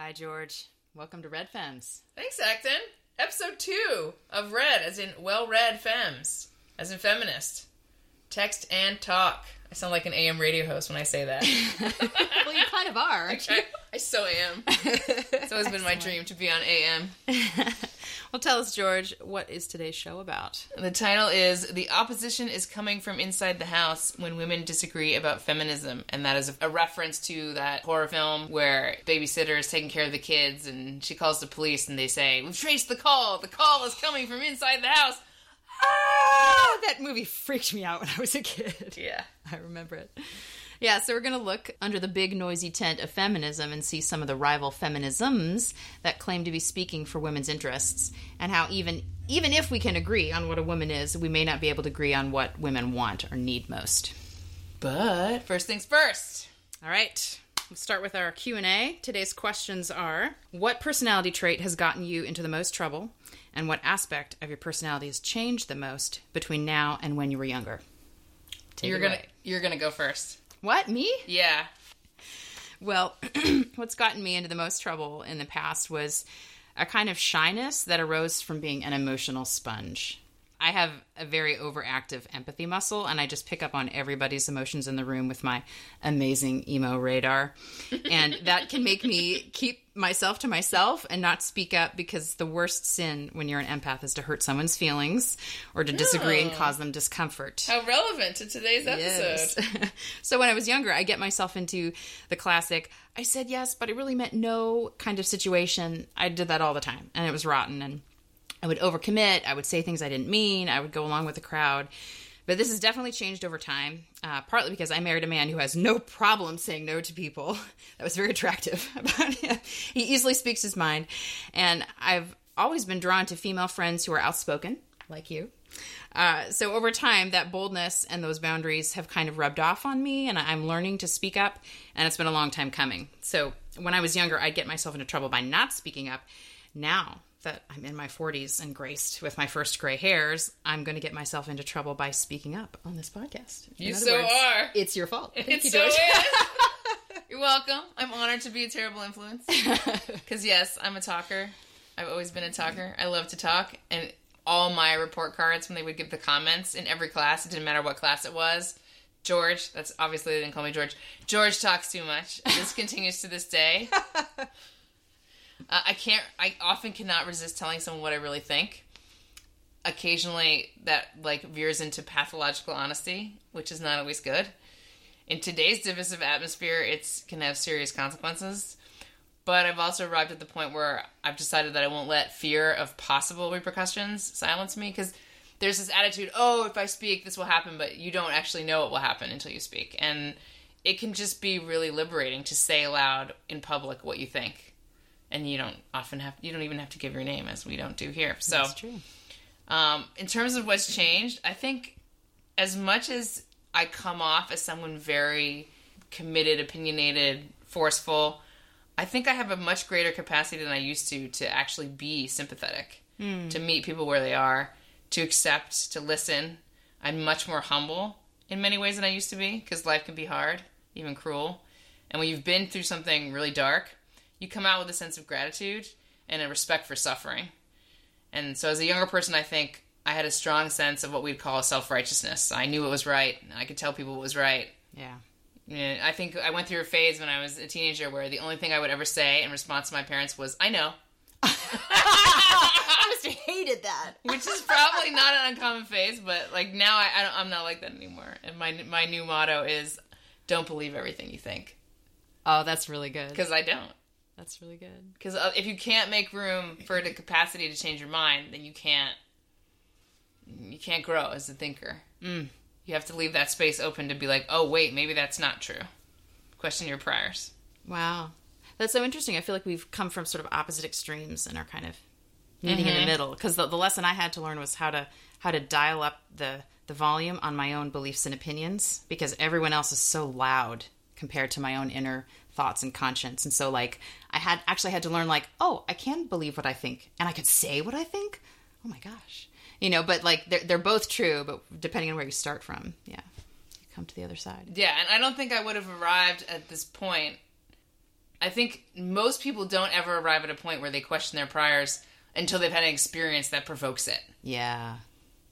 Hi, George. Welcome to Read Fems. Thanks, Acton. Episode two of Read, as in well-read femmes, as in feminist. Text and talk. I sound like an AM radio host when I say that. well, you kind of are. I, I so am. It's always been my dream to be on AM. well, tell us, George, what is today's show about? The title is The Opposition is Coming from Inside the House When Women Disagree About Feminism. And that is a reference to that horror film where babysitter is taking care of the kids and she calls the police and they say, We've traced the call. The call is coming from inside the house. Ah! That movie freaked me out when I was a kid. Yeah. I remember it. Yeah, so we're going to look under the big noisy tent of feminism and see some of the rival feminisms that claim to be speaking for women's interests and how even even if we can agree on what a woman is, we may not be able to agree on what women want or need most. But first things first. All right. Let's start with our Q&A. Today's questions are: What personality trait has gotten you into the most trouble? And what aspect of your personality has changed the most between now and when you were younger? Take you're gonna away. you're gonna go first. What, me? Yeah. Well, what's gotten me into the most trouble in the past was a kind of shyness that arose from being an emotional sponge. I have a very overactive empathy muscle, and I just pick up on everybody's emotions in the room with my amazing emo radar. And that can make me keep myself to myself and not speak up because the worst sin when you're an empath is to hurt someone's feelings or to disagree and Oh. cause them discomfort. How relevant to today's episode. Yes. so when I was younger, I get myself into the classic, I said yes, but I really meant no kind of situation. I did that all the time, and it was rotten. And I would overcommit. I would say things I didn't mean. I would go along with the crowd. But this has definitely changed over time, uh, partly because I married a man who has no problem saying no to people. That was very attractive about him. He easily speaks his mind. And I've always been drawn to female friends who are outspoken, like you. Uh, so over time, that boldness and those boundaries have kind of rubbed off on me, and I'm learning to speak up, and it's been a long time coming. So when I was younger, I'd get myself into trouble by not speaking up. Now that I'm in my 40s and graced with my first gray hairs, I'm going to get myself into trouble by speaking up on this podcast. In You so words, are. It's your fault. Thank It you, so George. is. You're welcome. I'm honored to be a terrible influence. Because, yes, I'm a talker. I've always been a talker. I love to talk. And all my report cards, when they would give the comments in every class, it didn't matter what class it was. George, that's obviously they didn't call me George. George talks too much. This continues to this day. Uh, I can't, I often cannot resist telling someone what I really think. Occasionally, that like veers into pathological honesty, which is not always good in today's divisive atmosphere, it's can have serious consequences. But I've also arrived at the point where I've decided that I won't let fear of possible repercussions silence me because there's this attitude, oh, if I speak, this will happen, but you don't actually know what will happen until you speak. And it can just be really liberating to say aloud in public what you think. And you don't often have, you don't even have to give your name, as we don't do here. So, That's true. um, in terms of what's changed, I think as much as I come off as someone very committed, opinionated, forceful, I think I have a much greater capacity than I used to to actually be sympathetic, to meet people where they are, to accept, to listen. I'm much more humble in many ways than I used to be because life can be hard, even cruel. And when you've been through something really dark, you come out with a sense of gratitude and a respect for suffering. And so, as a younger person, I think I had a strong sense of what we'd call self righteousness. I knew what was right, and I could tell people what was right. Yeah. Yeah, I think I went through a phase when I was a teenager where the only thing I would ever say in response to my parents was, I know. I must have hated that. Which is probably not an uncommon phase, but like now I, I don't, I'm not like that anymore. And my my new motto is, don't believe everything you think, Oh, that's really good. because I don't. That's really good. Because if you can't make room for the capacity to change your mind, then you can't you can't grow as a thinker. Mm. You have to leave that space open to be like, oh wait, maybe that's not true. Question your priors. Wow. That's so interesting. I feel like we've come from sort of opposite extremes and are kind of meeting in the middle. Because the, the lesson I had to learn was how to how to dial up the the volume on my own beliefs and opinions because everyone else is so loud compared to my own inner thoughts and conscience. And so like I had actually had to learn like, oh, I can believe what I think and I could say what I think. Oh my gosh. You know, but like they're they're both true, but depending on where you start from, yeah. You come to the other side. Yeah, and I don't think I would have arrived at this point I think most people don't ever arrive at a point where they question their priors until they've had an experience that provokes it. Yeah.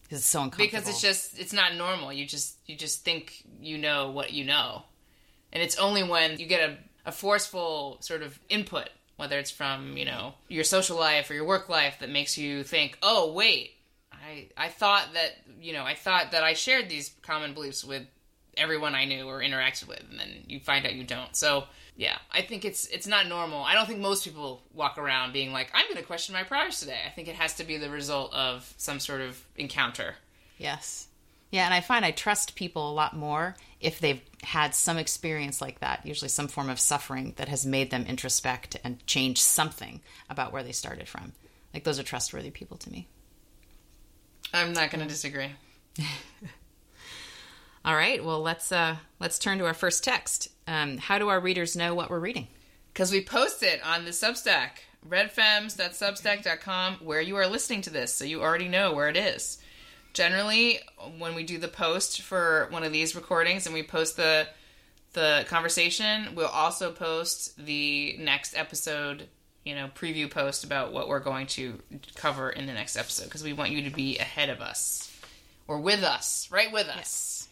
Because it's so uncomfortable. Because it's just it's not normal. You just you just think you know what you know. And it's only when you get a, a forceful sort of input, whether it's from, you know, your social life or your work life that makes you think, "Oh, wait. I I thought that, you know, I thought that I shared these common beliefs with everyone I knew or interacted with." And then you find out you don't. So, yeah, I think it's it's not normal. I don't think most people walk around being like, "I'm going to question my priors today." I think it has to be the result of some sort of encounter. Yes. Yeah, and I find I trust people a lot more if they've had some experience like that, usually some form of suffering that has made them introspect and change something about where they started from. Like those are trustworthy people to me. I'm not going to disagree. All right, well let's uh let's turn to our first text. Um, how do our readers know what we're reading? Because we post it on the Substack, readfems.substack.com, where you are listening to this, so you already know where it is. Generally, when we do the post for one of these recordings and we post the the conversation, we'll also post the next episode, you know, preview post about what we're going to cover in the next episode because we want you to be ahead of us or with us, right with us.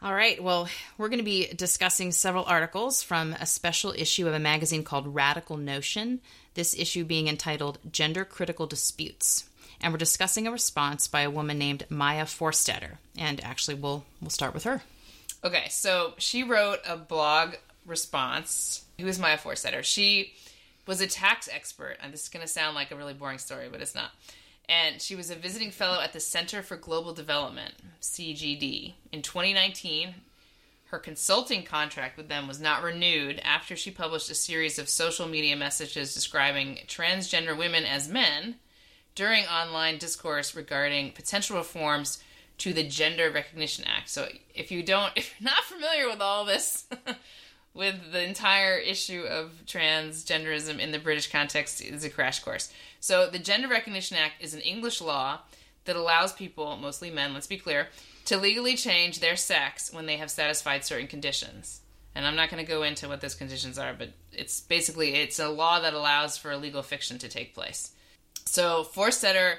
All right, well, we're going to be discussing several articles from a special issue of a magazine called Radical Notion, this issue being entitled Gender Critical Disputes. And we're discussing a response by a woman named Maya Forstater. And actually, we'll, we'll start with her. Okay, so she wrote a blog response. Who is Maya Forstater? She was a tax expert, and this is going to sound like a really boring story, but it's not. And she was a visiting fellow at the Center for Global Development, CGD. In 2019, her consulting contract with them was not renewed after she published a series of social media messages describing transgender women as men during online discourse regarding potential reforms to the Gender Recognition Act. So if you don't if you're not familiar with all this with the entire issue of transgenderism in the British context is a crash course. So the Gender Recognition Act is an English law that allows people, mostly men, let's be clear, to legally change their sex when they have satisfied certain conditions. And I'm not going to go into what those conditions are, but it's basically it's a law that allows for a legal fiction to take place. So Forstater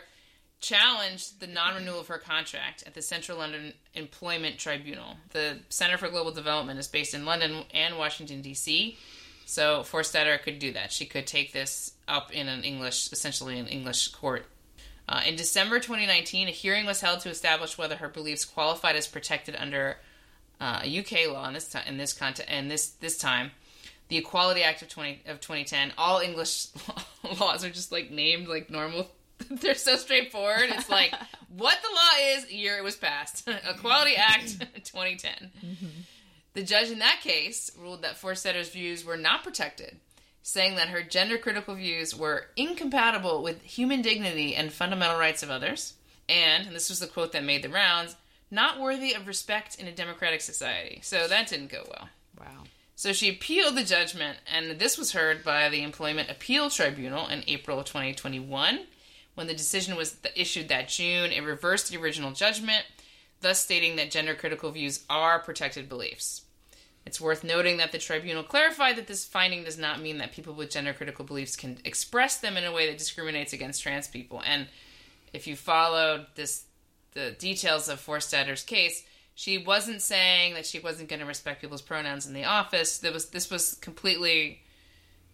challenged the non-renewal of her contract at the Central London Employment Tribunal. The Center for Global Development is based in London and Washington D.C. So Forstater could do that. She could take this up in an English, essentially an English court. Uh, in December 2019, a hearing was held to establish whether her beliefs qualified as protected under uh, UK law in this time. In this this this time, the Equality Act of 20 of 2010. All English laws are just like named like normal. They're so straightforward. It's like what the law is, year it was passed. Equality Act 2010. Mm-hmm. The judge in that case ruled that Forstater's views were not protected, saying that her gender critical views were incompatible with human dignity and fundamental rights of others, and, and this was the quote that made the rounds, not worthy of respect in a democratic society. So that didn't go well. Wow. So she appealed the judgment, and this was heard by the Employment Appeal Tribunal in April of 2021. When the decision was issued that June, it reversed the original judgment, thus stating that gender critical views are protected beliefs. It's worth noting that the tribunal clarified that this finding does not mean that people with gender critical beliefs can express them in a way that discriminates against trans people. And if you followed this the details of Forstater's case, she wasn't saying that she wasn't going to respect people's pronouns in the office. There was this was completely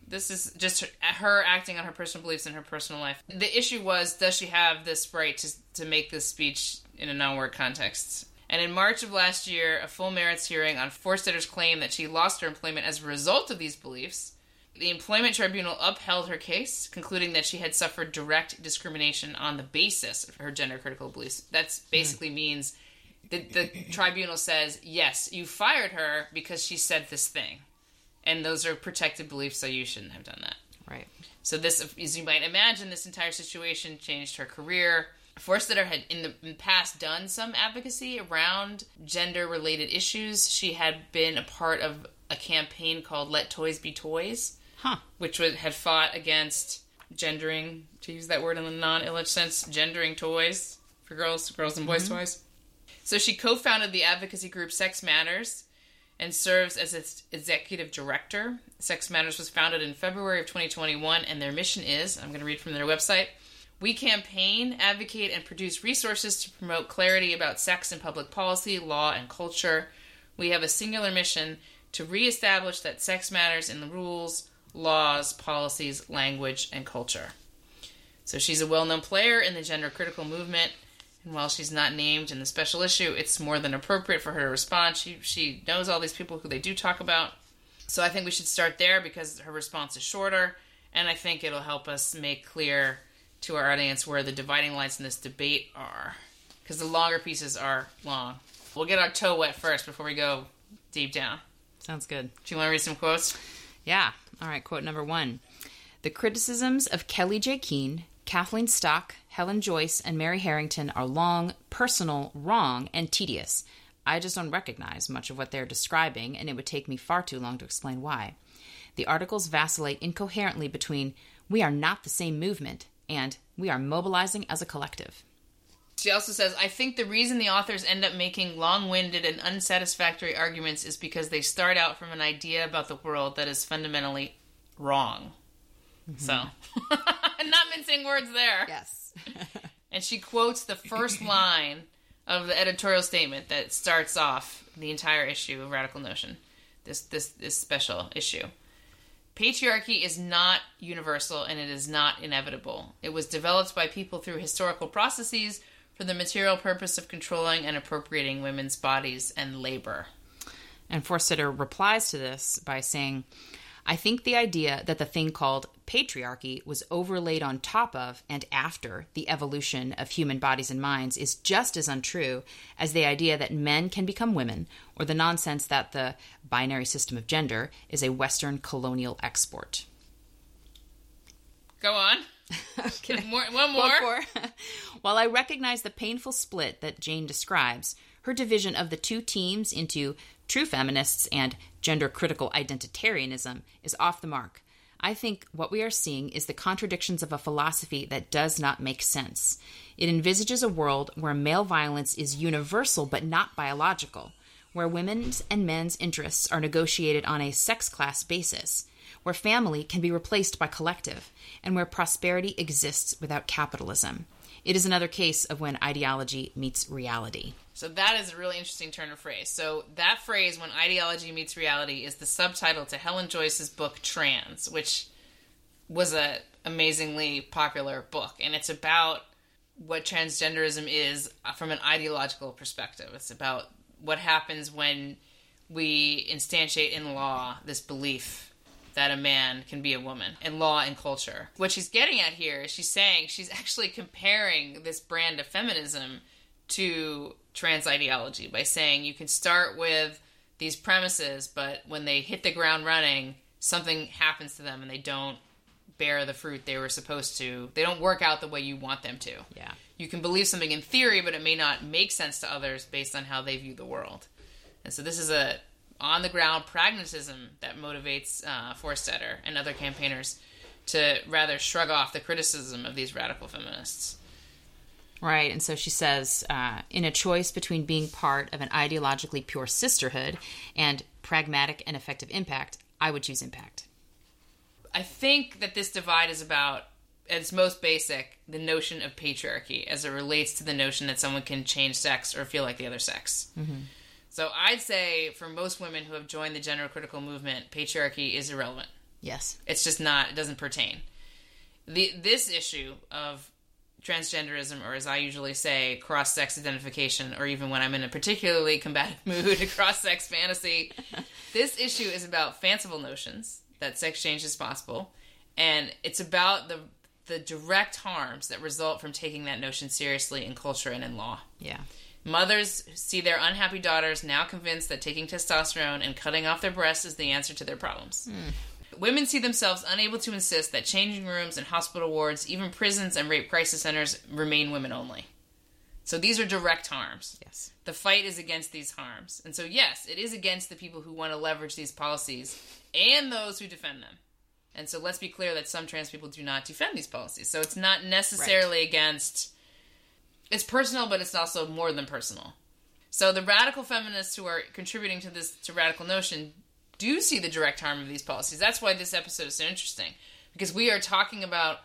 this is just her acting on her personal beliefs in her personal life. The issue was does she have this right to to make this speech in a non-work context? And in March of last year, a full merits hearing on Forstater's claim that she lost her employment as a result of these beliefs, the employment tribunal upheld her case, concluding that she had suffered direct discrimination on the basis of her gender critical beliefs. That basically mm. means the, the tribunal says, yes, you fired her because she said this thing. And those are protected beliefs, so you shouldn't have done that. Right. So this, as you might imagine, this entire situation changed her career. Forstater had in the past done some advocacy around gender related issues. She had been a part of a campaign called Let Toys Be Toys, huh. which would, had fought against gendering, to use that word in the non Illich sense, gendering toys for girls, girls and boys' mm-hmm. toys. So she co founded the advocacy group Sex Matters, and serves as its executive director. Sex Matters was founded in February of 2021, and their mission is I'm going to read from their website. We campaign, advocate, and produce resources to promote clarity about sex in public policy, law, and culture. We have a singular mission to reestablish that sex matters in the rules, laws, policies, language, and culture. So she's a well known player in the gender critical movement and while she's not named in the special issue, it's more than appropriate for her to respond. She she knows all these people who they do talk about. So I think we should start there because her response is shorter, and I think it'll help us make clear to our audience where the dividing lines in this debate are. Because the longer pieces are long. We'll get our toe wet first before we go deep down. Sounds good. Do you want to read some quotes? Yeah. All right, quote number one. The criticisms of Kellie-Jay Keen, Kathleen Stock, Helen Joyce, and Mary Harrington are long, personal, wrong, and tedious. I just don't recognize much of what they're describing, and it would take me far too long to explain why. The articles vacillate incoherently between we are not the same movement and we are mobilizing as a collective. She also says, I think the reason the authors end up making long winded and unsatisfactory arguments is because they start out from an idea about the world that is fundamentally wrong. Mm-hmm. So, not mincing words there. Yes. and she quotes the first line of the editorial statement that starts off the entire issue of Radical Notion. This this this special issue. Patriarchy is not universal and it is not inevitable. It was developed by people through historical processes for the material purpose of controlling and appropriating women's bodies and labor. And Forstater replies to this by saying, I think the idea that the thing called patriarchy was overlaid on top of and after the evolution of human bodies and minds is just as untrue as the idea that men can become women or the nonsense that the binary system of gender is a Western colonial export. Go on. okay. More, one more. One more. While I recognize the painful split that Jane describes, her division of the two teams into true feminists and gender critical identitarianism is off the mark. I think what we are seeing is the contradictions of a philosophy that does not make sense. It envisages a world where male violence is universal but not biological, where women's and men's interests are negotiated on a sex class basis, where family can be replaced by collective, and where prosperity exists without capitalism. It is another case of when ideology meets reality. So that is a really interesting turn of phrase. So that phrase, when ideology meets reality, is the subtitle to Helen Joyce's book Trans, which was a amazingly popular book, and it's about what transgenderism is from an ideological perspective. It's about what happens when we instantiate in law this belief that a man can be a woman in law and culture. What she's getting at here is she's saying she's actually comparing this brand of feminism to trans ideology by saying you can start with these premises, but when they hit the ground running, something happens to them and they don't bear the fruit they were supposed to. They don't work out the way you want them to. Yeah. You can believe something in theory, but it may not make sense to others based on how they view the world. And so this is a on the ground pragmatism that motivates uh, Forstater and other campaigners to rather shrug off the criticism of these radical feminists. Right. And so she says uh, in a choice between being part of an ideologically pure sisterhood and pragmatic and effective impact, I would choose impact. I think that this divide is about, at its most basic, the notion of patriarchy as it relates to the notion that someone can change sex or feel like the other sex. Mm-hmm. So I'd say for most women who have joined the gender critical movement, patriarchy is irrelevant. Yes. It's just not, it doesn't pertain. The, this issue of transgenderism, or as I usually say, cross sex identification, or even when I'm in a particularly combative mood, cross sex fantasy. this issue is about fanciful notions that sex change is possible, and it's about the the direct harms that result from taking that notion seriously in culture and in law. Yeah. Mothers see their unhappy daughters now convinced that taking testosterone and cutting off their breasts is the answer to their problems. Mm. Women see themselves unable to insist that changing rooms and hospital wards, even prisons and rape crisis centers, remain women only. So these are direct harms. Yes. The fight is against these harms. And so, yes, it is against the people who want to leverage these policies and those who defend them. And so let's be clear that some trans people do not defend these policies. So it's not necessarily right. against. It's personal, but it's also more than personal. So the radical feminists who are contributing to this to radical notion do see the direct harm of these policies. That's why this episode is so interesting because we are talking about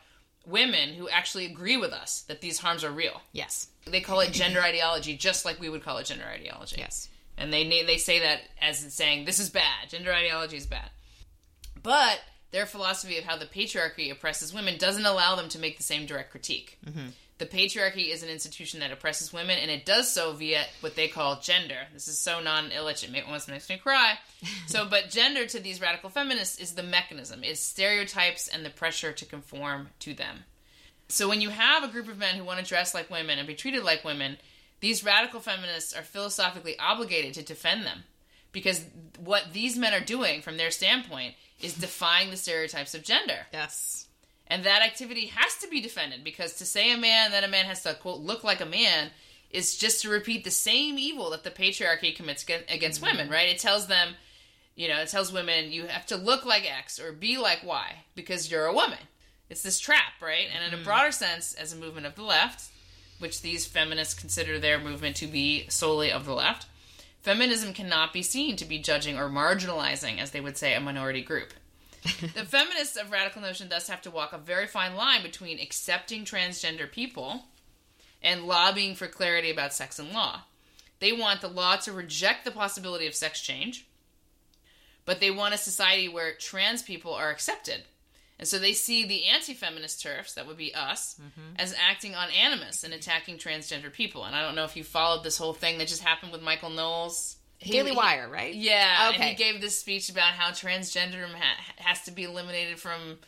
women who actually agree with us that these harms are real. Yes. They call it gender ideology just like we would call it gender ideology. Yes. And they they say that as saying this is bad. Gender ideology is bad. But their philosophy of how the patriarchy oppresses women doesn't allow them to make the same direct critique. Mm-hmm. The patriarchy is an institution that oppresses women, and it does so via what they call gender. This is so non-Illich, it almost makes me cry. so, but gender to these radical feminists is the mechanism, is stereotypes and the pressure to conform to them. So, when you have a group of men who want to dress like women and be treated like women, these radical feminists are philosophically obligated to defend them because what these men are doing from their standpoint is defying the stereotypes of gender. Yes. And that activity has to be defended because to say a man that a man has to quote look like a man is just to repeat the same evil that the patriarchy commits against mm-hmm. women, right? It tells them, you know, it tells women you have to look like X or be like Y because you're a woman. It's this trap, right? And in a mm-hmm. broader sense, as a movement of the left, which these feminists consider their movement to be solely of the left, feminism cannot be seen to be judging or marginalizing, as they would say, a minority group. the feminists of radical notion thus have to walk a very fine line between accepting transgender people and lobbying for clarity about sex and law. They want the law to reject the possibility of sex change, but they want a society where trans people are accepted. And so they see the anti feminist turfs, that would be us, mm-hmm. as acting on animus and attacking transgender people. And I don't know if you followed this whole thing that just happened with Michael Knowles. He- Daily he- Wire, right? yeah, and Okay. he gave this speech about how transgender ha- has to be eliminated from,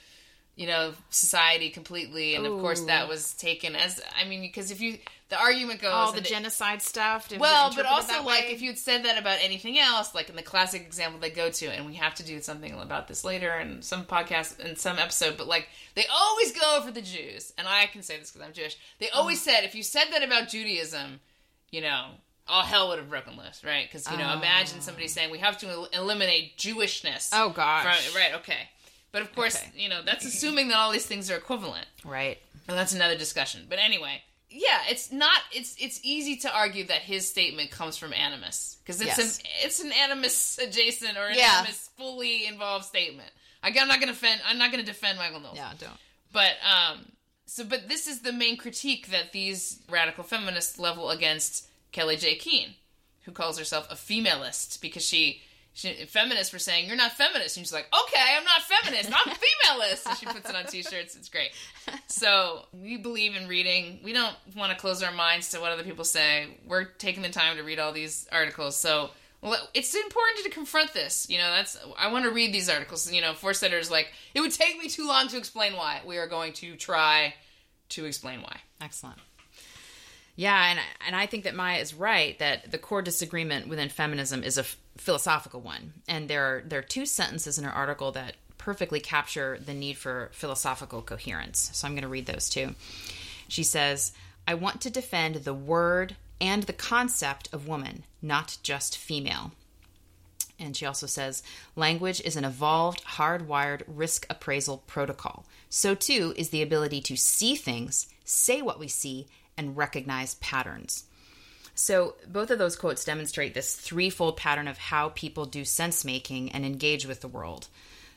you know, society completely, and of course that was taken as I mean, because if you the argument goes, All the and it- genocide stuff. well, but also like if you had said that about anything else, like in the classic example they go to, and we have to do something about this later in some podcast in some episode, but like they always go for the Jews, and I can say this because I'm Jewish. They always Mm. said if you said that about Judaism, you know, all hell would have broken loose, right? Because you know, imagine somebody saying we have to eliminate Jewishness. Oh, gosh. From, right? Okay. But of course, Okay. you know that's assuming that all these things are equivalent. right. And that's another discussion. But anyway, yeah, it's not. It's it's easy to argue that his statement comes from animus because it's Yes. an it's an animus adjacent or an Yeah. animus fully involved statement. I, I'm not gonna defend. I'm not gonna defend Michael Knowles. Yeah, don't. But um, so but this is the main critique that these radical feminists level against Kellie-Jay Keen, who calls herself a femalist because she. She, feminists were saying you're not feminist, and she's like, "Okay, I'm not feminist. I'm femalist." And she puts it on t-shirts. It's great. So we believe in reading. We don't want to close our minds to what other people say. We're taking the time to read all these articles. So it's important to confront this. You know, that's I want to read these articles. You know, Forstater's like it would take me too long to explain why. We are going to try to explain why. Excellent. Yeah, and and I think that Maya is right that the core disagreement within feminism is a f- philosophical one, and there are there are two sentences in her article that perfectly capture the need for philosophical coherence. So I'm going to read those too. She says, "I want to defend the word and the concept of woman, not just female." And she also says, language is an evolved, hardwired risk appraisal protocol. So too is the ability to see things, say what we see, and recognize patterns. So both of those quotes demonstrate this threefold pattern of how people do sense making and engage with the world.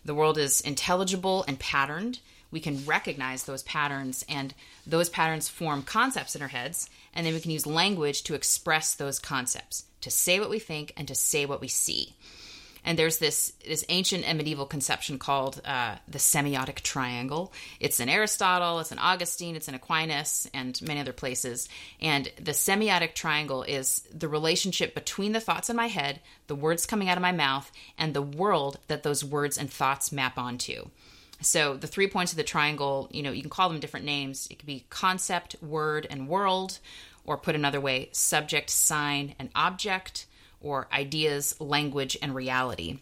The world is intelligible and patterned. We can recognize those patterns, and those patterns form concepts in our heads, and then we can use language to express those concepts, to say what we think and to say what we see. And there's this this ancient and medieval conception called uh, the semiotic triangle. It's in Aristotle, it's in Augustine, it's in Aquinas, and many other places. And the semiotic triangle is the relationship between the thoughts in my head, the words coming out of my mouth, and the world that those words and thoughts map onto. So the three points of the triangle, you know, you can call them different names. It could be concept, word, and world, or put another way, subject, sign, and object or ideas, language, and reality.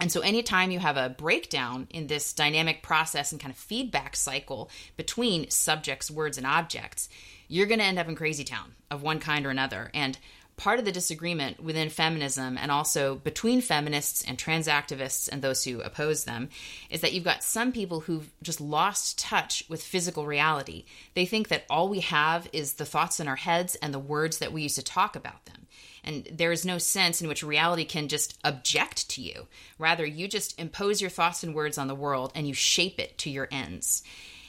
And so, anytime you have a breakdown in this dynamic process and kind of feedback cycle between subjects, words, and objects, you're going to end up in crazy town of one kind or another. And part of the disagreement within feminism and also between feminists and trans activists and those who oppose them is that you've got some people who've just lost touch with physical reality. They think that all we have is the thoughts in our heads and the words that we use to talk about them. And there is no sense in which reality can just object to you. Rather, you just impose your thoughts and words on the world and you shape it to your ends.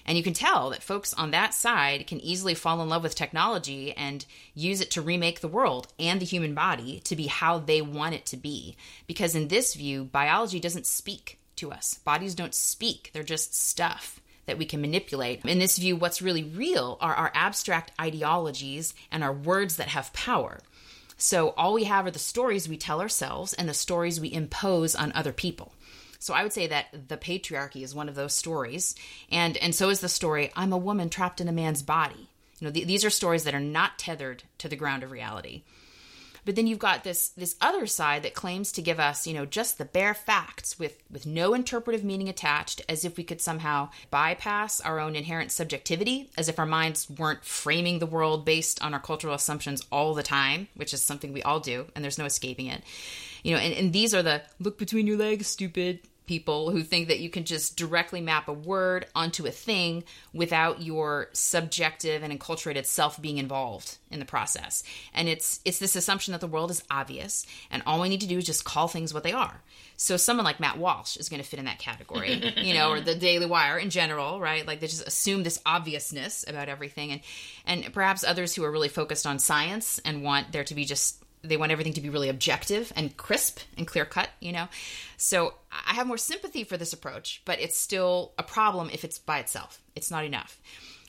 And you can tell that folks on that side can easily fall in love with technology and use it to remake the world and the human body to be how they want it to be. Because in this view, biology doesn't speak to us, bodies don't speak, they're just stuff that we can manipulate. In this view, what's really real are our abstract ideologies and our words that have power. So all we have are the stories we tell ourselves and the stories we impose on other people. So I would say that the patriarchy is one of those stories, and and so is the story I'm a woman trapped in a man's body. You know, th- these are stories that are not tethered to the ground of reality. But then you've got this this other side that claims to give us, you know, just the bare facts with with no interpretive meaning attached, as if we could somehow bypass our own inherent subjectivity, as if our minds weren't framing the world based on our cultural assumptions all the time, which is something we all do, and there's no escaping it. You know, and, and these are the look between your legs, stupid people who think that you can just directly map a word onto a thing without your subjective and enculturated self being involved in the process. And it's it's this assumption that the world is obvious and all we need to do is just call things what they are. So someone like Matt Walsh is going to fit in that category, you know, or the Daily Wire in general, right? Like they just assume this obviousness about everything and and perhaps others who are really focused on science and want there to be just they want everything to be really objective and crisp and clear cut, you know. So I have more sympathy for this approach, but it's still a problem if it's by itself. It's not enough.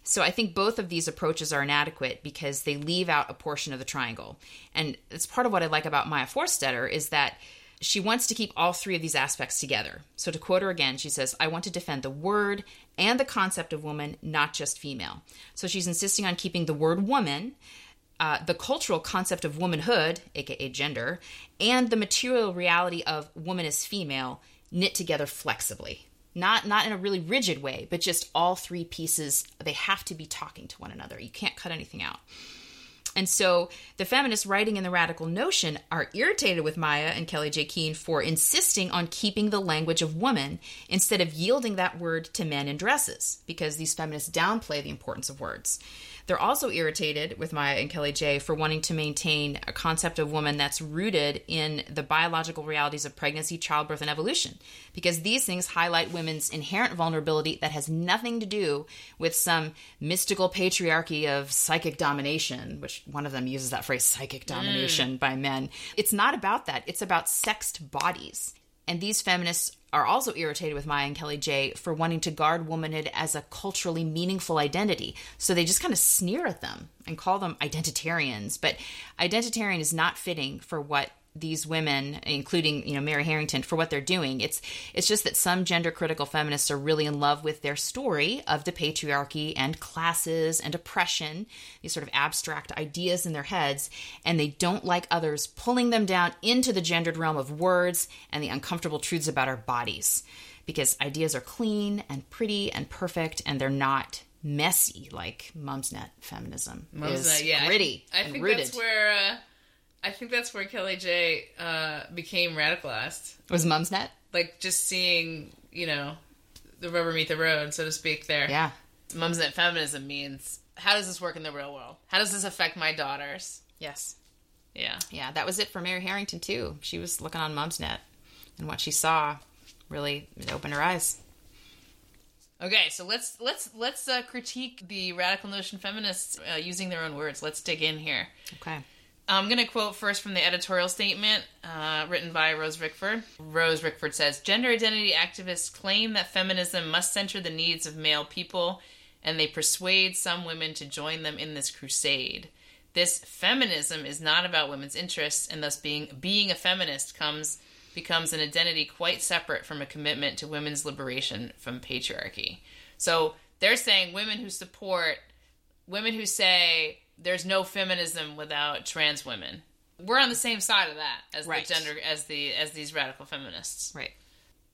So I think both of these approaches are inadequate because they leave out a portion of the triangle. And it's part of what I like about Maya Forstater is that she wants to keep all three of these aspects together. So to quote her again, she says, I want to defend the word and the concept of woman, not just female. So she's insisting on keeping the word woman uh, the cultural concept of womanhood, aka gender, and the material reality of woman as female knit together flexibly. Not not in a really rigid way, but just all three pieces they have to be talking to one another. You can't cut anything out. And so the feminists writing in the radical notion are irritated with Maya and Kellie-Jay Keen for insisting on keeping the language of woman instead of yielding that word to men in dresses, because these feminists downplay the importance of words. They're also irritated with Maya and Kellie-Jay for wanting to maintain a concept of woman that's rooted in the biological realities of pregnancy, childbirth, and evolution, because these things highlight women's inherent vulnerability that has nothing to do with some mystical patriarchy of psychic domination, which one of them uses that phrase, psychic domination mm. by men. It's not about that, it's about sexed bodies. And these feminists are also irritated with Maya and Kellie-Jay for wanting to guard womanhood as a culturally meaningful identity. So they just kind of sneer at them and call them identitarians. But identitarian is not fitting for what these women, including you know Mary Harrington, for what they're doing. It's it's just that some gender critical feminists are really in love with their story of the patriarchy and classes and oppression, these sort of abstract ideas in their heads, and they don't like others pulling them down into the gendered realm of words and the uncomfortable truths about our bodies, because ideas are clean and pretty and perfect, and they're not messy like Mumsnet feminism Mumsnet, is yeah, gritty I, I think rooted. that's where. Uh I think that's where Kellie-Jay uh, became radicalized. Was Mumsnet? Like just seeing, you know, the rubber meet the road, so to speak. There, yeah. Mumsnet feminism means how does this work in the real world? How does this affect my daughters? Yes. Yeah. Yeah, that was it for Mary Harrington too. She was looking on Mumsnet, and what she saw really opened her eyes. Okay, so let's let's let's uh, critique the radical notion feminists uh, using their own words. Let's dig in here. Okay. I'm going to quote first from the editorial statement uh, written by Rose Rickford. Rose Rickford says Gender identity activists claim that feminism must center the needs of male people, and they persuade some women to join them in this crusade. This feminism is not about women's interests, and thus being being a feminist comes becomes an identity quite separate from a commitment to women's liberation from patriarchy. So they're saying women who support women who say there's no feminism without trans women. We're on the same side of that as right. the gender as the as these radical feminists. Right.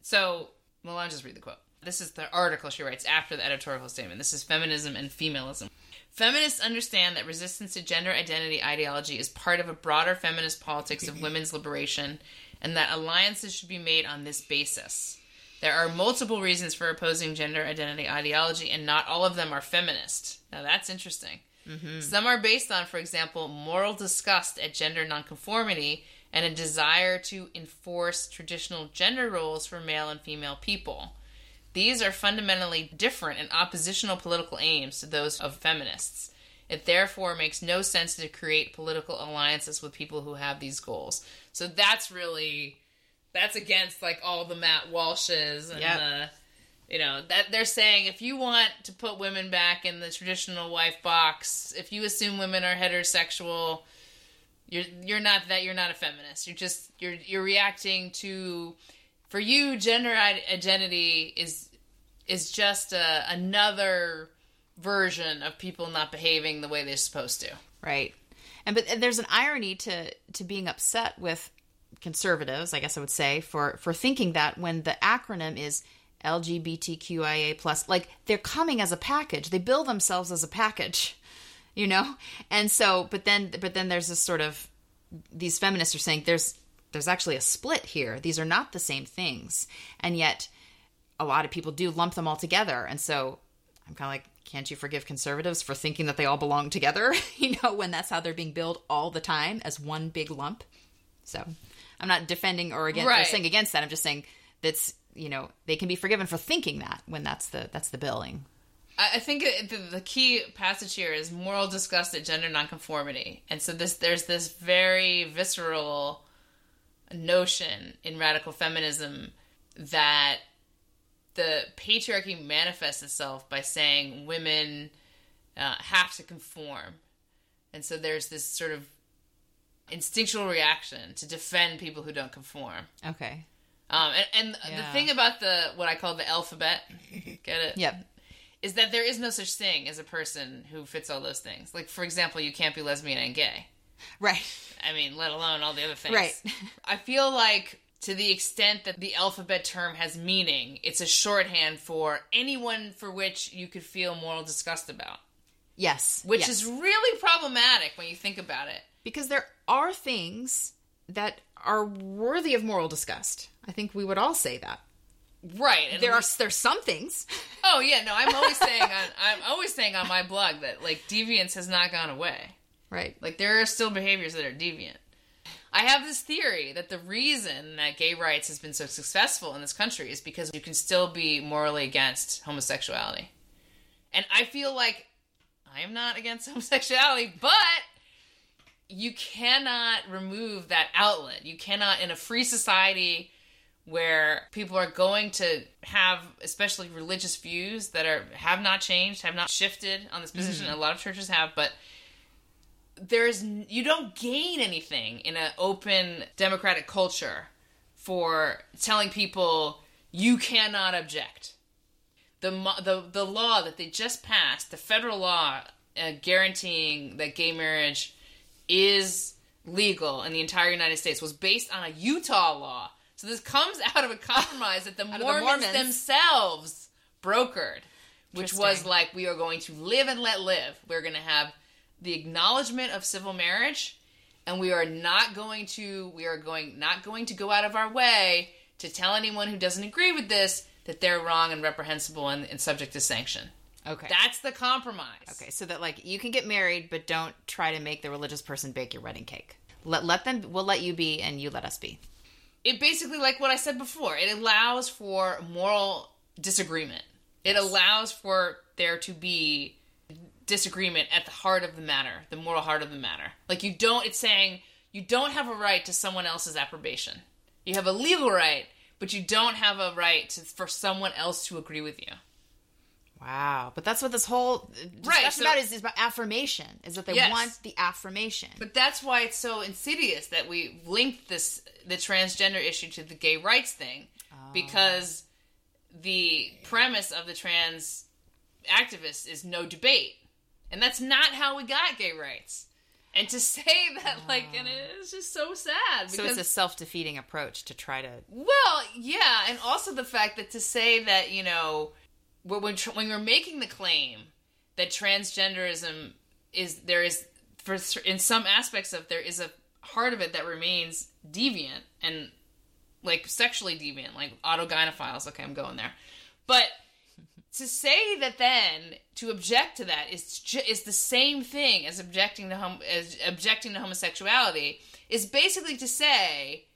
So, well, I'll just read the quote. This is the article she writes after the editorial statement. This is feminism and femalism. Feminists understand that resistance to gender identity ideology is part of a broader feminist politics of women's liberation and that alliances should be made on this basis. There are multiple reasons for opposing gender identity ideology, and not all of them are feminist. Now, that's interesting. Mm-hmm. Some are based on, for example, moral disgust at gender nonconformity and a desire to enforce traditional gender roles for male and female people. These are fundamentally different and oppositional political aims to those of feminists. It therefore makes no sense to create political alliances with people who have these goals. So that's really that's against like all the Matt Walshes and Yep. the you know that they're saying if you want to put women back in the traditional wife box, if you assume women are heterosexual, you're you're not that you're not a feminist. You're just you're you're reacting to for you gender identity is is just a, another version of people not behaving the way they're supposed to. Right. And but there's an irony to to being upset with conservatives, I guess I would say, for for thinking that when the acronym is LGBTQIA plus, like they're coming as a package. They bill themselves as a package, you know. And so, but then, but then there's this sort of these feminists are saying there's there's actually a split here. These are not the same things, and yet a lot of people do lump them all together. And so I'm kind of like, can't you forgive conservatives for thinking that they all belong together? you know, when that's how they're being billed all the time as one big lump. So I'm not defending or against or Right. saying against that. I'm just saying that's you know they can be forgiven for thinking that when that's the that's the billing. I think the, the key passage here is moral disgust at gender nonconformity, and so this there's this very visceral notion in radical feminism that the patriarchy manifests itself by saying women uh, have to conform, and so there's this sort of instinctual reaction to defend people who don't conform. Okay. Um, and and the thing about the what I call the alphabet, get it? Yep. is that there is no such thing as a person who fits all those things. Like, for example, you can't be lesbian and gay. Right. I mean, let alone all the other things. Right. I feel like to the extent that the alphabet term has meaning, it's a shorthand for anyone for which you could feel moral disgust about, Yes. which yes. is really problematic when you think about it. because there are things that are worthy of moral disgust. I think we would all say that. Right. And There are there's some things. Oh yeah, no, I'm always saying on I'm always saying on my blog that like deviance has not gone away. Right. Like there are still behaviors that are deviant. I have this theory that the reason that gay rights has been so successful in this country is because you can still be morally against homosexuality. And I feel like I am not against homosexuality, but you cannot remove that outlet. You cannot in a free society where people are going to have especially religious views that are have not changed, have not shifted on this position. A lot of churches have, but there's you don't gain anything in an open democratic culture for telling people you cannot object. The the the law that they just passed, the federal law uh, guaranteeing that gay marriage is legal in the entire United States, was based on a Utah law. So this comes out of a compromise that the of the Mormons, Mormons. themselves brokered, which was like we are going to live and let live. We're going to have the acknowledgement of civil marriage and we are not going to we are going not going to go out of our way to tell anyone who doesn't agree with this that they're wrong and reprehensible and, and subject to sanction Okay. that's the compromise okay. So that like you can get married, but don't try to make the religious person bake your wedding cake. Let let them. We'll let you be, and you let us be. it basically like what i said before it allows for moral disagreement it allows for there to be disagreement at the heart of the matter the moral heart of the matter like you don't it's saying you don't have a right to someone else's approbation you have a legal right but you don't have a right to, for someone else to agree with you Wow. But that's what this whole uh, Right, discussion so- about is, is about affirmation. Is that they Yes. want the affirmation. But that's why it's so insidious that we link this the transgender issue to the gay rights thing ah. because the premise of the trans activists is no debate. And that's not how we got gay rights. And to say that ah. like and it's just so sad so it's a self defeating approach to try to. well, yeah, and also the fact that to say that you know when when, you're making the claim that transgenderism is there is for in some aspects of there is a heart of it that remains deviant and like sexually deviant, like autogynephiles. Okay, I'm going there, but to say that then to object to that is ju- is the same thing as objecting to hom- as objecting to homosexuality is basically to say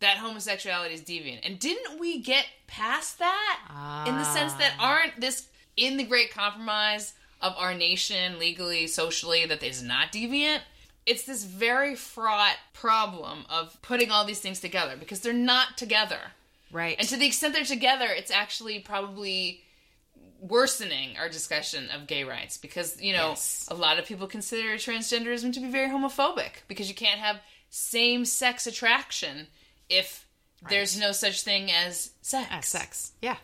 that homosexuality is deviant. And didn't we get past that in the sense that ah. aren't this in the great compromise of our nation legally, socially that is not deviant? It's this very fraught problem of putting all these things together because they're not together. Right. And to the extent they're together, it's actually probably worsening our discussion of gay rights because, you know, Yes. a lot of people consider transgenderism to be very homophobic because you can't have same sex attraction if there's no such thing as sex. As sex. Yeah.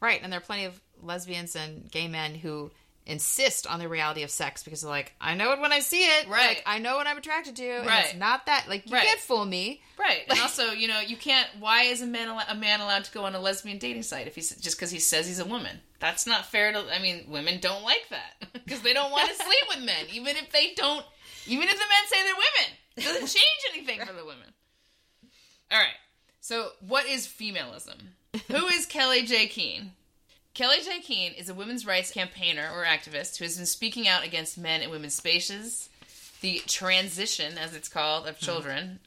Right. And there are plenty of lesbians and gay men who insist on the reality of sex because they're like, I know it when I see it. Right. Like, I know what I'm attracted to. And Right. it's not that. Like, you Right. can't fool me. Right. And also, you know, you can't. Why is a man a man allowed to go on a lesbian dating site if he's just because he says he's a woman? That's not fair to. I mean, women don't like that because they don't want to sleep with men, even if they don't. Even if the men say they're women, it doesn't change anything for the women. All right. So, what is femalism? Who is Kellie-Jay Keen? Kelly J. Keene is a women's rights campaigner or activist who has been speaking out against men and women's spaces, the transition, as it's called, of children,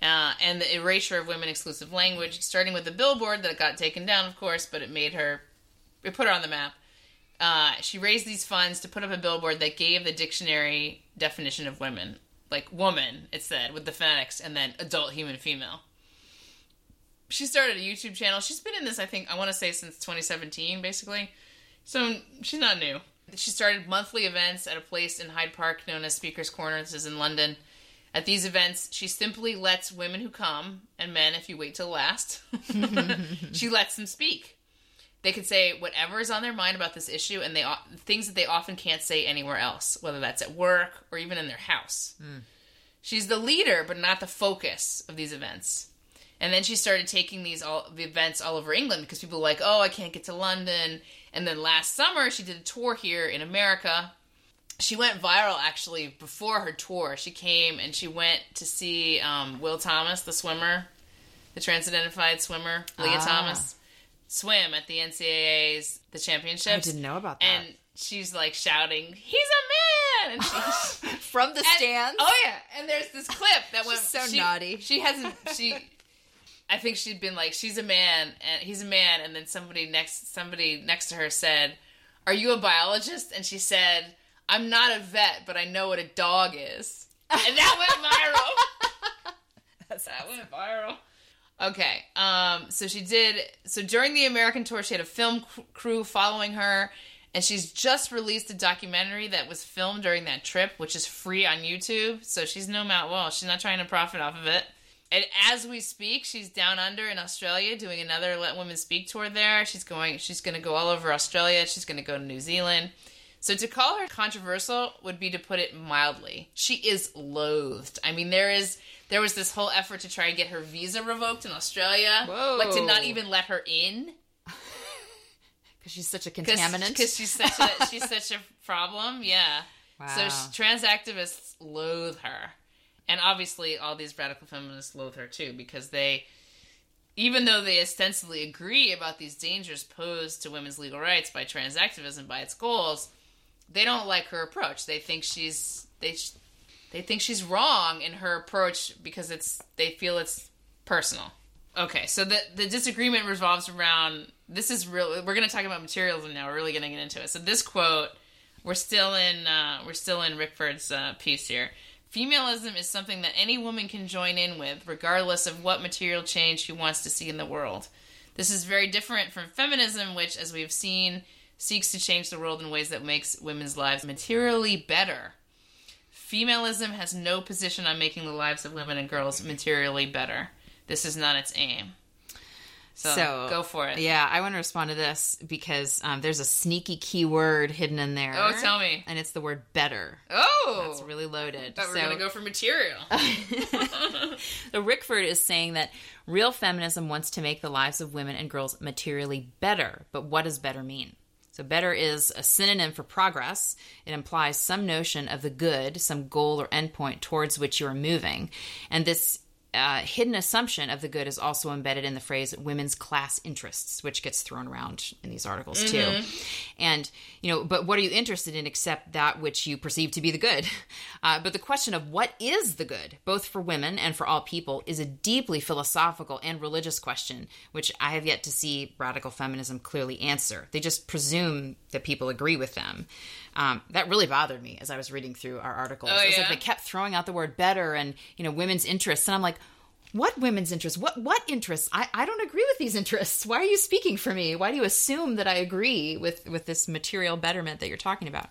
uh, and the erasure of women exclusive language, starting with the billboard that got taken down, of course, but it made her, it put her on the map. Uh, she raised these funds to put up a billboard that gave the dictionary definition of women. Like woman, it said, with the phonetics, and then adult human female. She started a YouTube channel. She's been in this, I think, I want to say since 2017, basically. So she's not new. She started monthly events at a place in Hyde Park known as Speaker's Corner. This is in London. At these events, she simply lets women who come, and men if you wait till last, she lets them speak. They can say whatever is on their mind about this issue, and they things that they often can't say anywhere else, whether that's at work or even in their house. She's the leader, but not the focus of these events. And then she started taking these all the events all over England because people were like, "Oh, I can't get to London." And then last summer, she did a tour here in America. She went viral actually before her tour. She came and she went to see um, Will Thomas, the swimmer, the trans-identified swimmer, Lia Ah. Thomas, swim at the NCAA's the championships. I didn't know about that. And she's like shouting, "He's a man!" From the and- stands. Oh yeah, and there's this clip that went so she- naughty. She hasn't. She, I think she'd been like, "She's a man, and he's a man," and then somebody next somebody next to her said, "Are you a biologist?" And she said, "I'm not a vet, but I know what a dog is," and that went viral. that went viral. Okay, um, so she did. So during the American tour, she had a film crew following her, and she's just released a documentary that was filmed during that trip, which is free on YouTube. So she's no Matt Walsh. She's not trying to profit off of it. And as we speak, she's down under in Australia doing another Let Women Speak tour there. She's going. She's going to go all over Australia. She's going to go to New Zealand. So to call her controversial would be to put it mildly. She is loathed. I mean, there is there was this whole effort to try and get her visa revoked in Australia, Whoa. like to not even let her in Because she's such a contaminant. because she's such a she's such a problem. Yeah. So Wow. sh- trans activists loathe her, and obviously all these radical feminists loathe her too because they, even though they ostensibly agree about these dangers posed to women's legal rights by trans activism by its goals, they don't like her approach. They think she's they they think she's wrong in her approach because it's they feel it's personal. Okay, so the the disagreement revolves around this is real. We're going to talk about materialism now. We're really going to get into it. So this quote, we're still in uh, we're still in Rickford's uh, piece here. Femalism is something that any woman can join in with, regardless of what material change she wants to see in the world. This is very different from feminism, which, as we've seen, seeks to change the world in ways that makes women's lives materially better. Femalism has no position on making the lives of women and girls materially better. This is not its aim. So, So, go for it. Yeah, I want to respond to this because um, there's a sneaky keyword hidden in there. Oh, tell me. And it's the word better. Oh, It's really loaded. we were So- gonna go for material. So Rickford is saying that real feminism wants to make the lives of women and girls materially better. But what does better mean? So, better is a synonym for progress. It implies some notion of the good, some goal or endpoint towards which you are moving. And this uh, hidden assumption of the good is also embedded in the phrase women's class interests, which gets thrown around in these articles too. And, you know, but what are you interested in except that which you perceive to be the good? Uh, but the question of what is the good, both for women and for all people, is a deeply philosophical and religious question, which I have yet to see radical feminism clearly answer. They just presume that people agree with them. Um, that really bothered me as I was reading through our articles. Oh, It was like they kept throwing out the word better and you know women's interests, and I'm like, what women's interests? What what interests? I, I don't agree with these interests. Why are you speaking for me? Why do you assume that I agree with with this material betterment that you're talking about?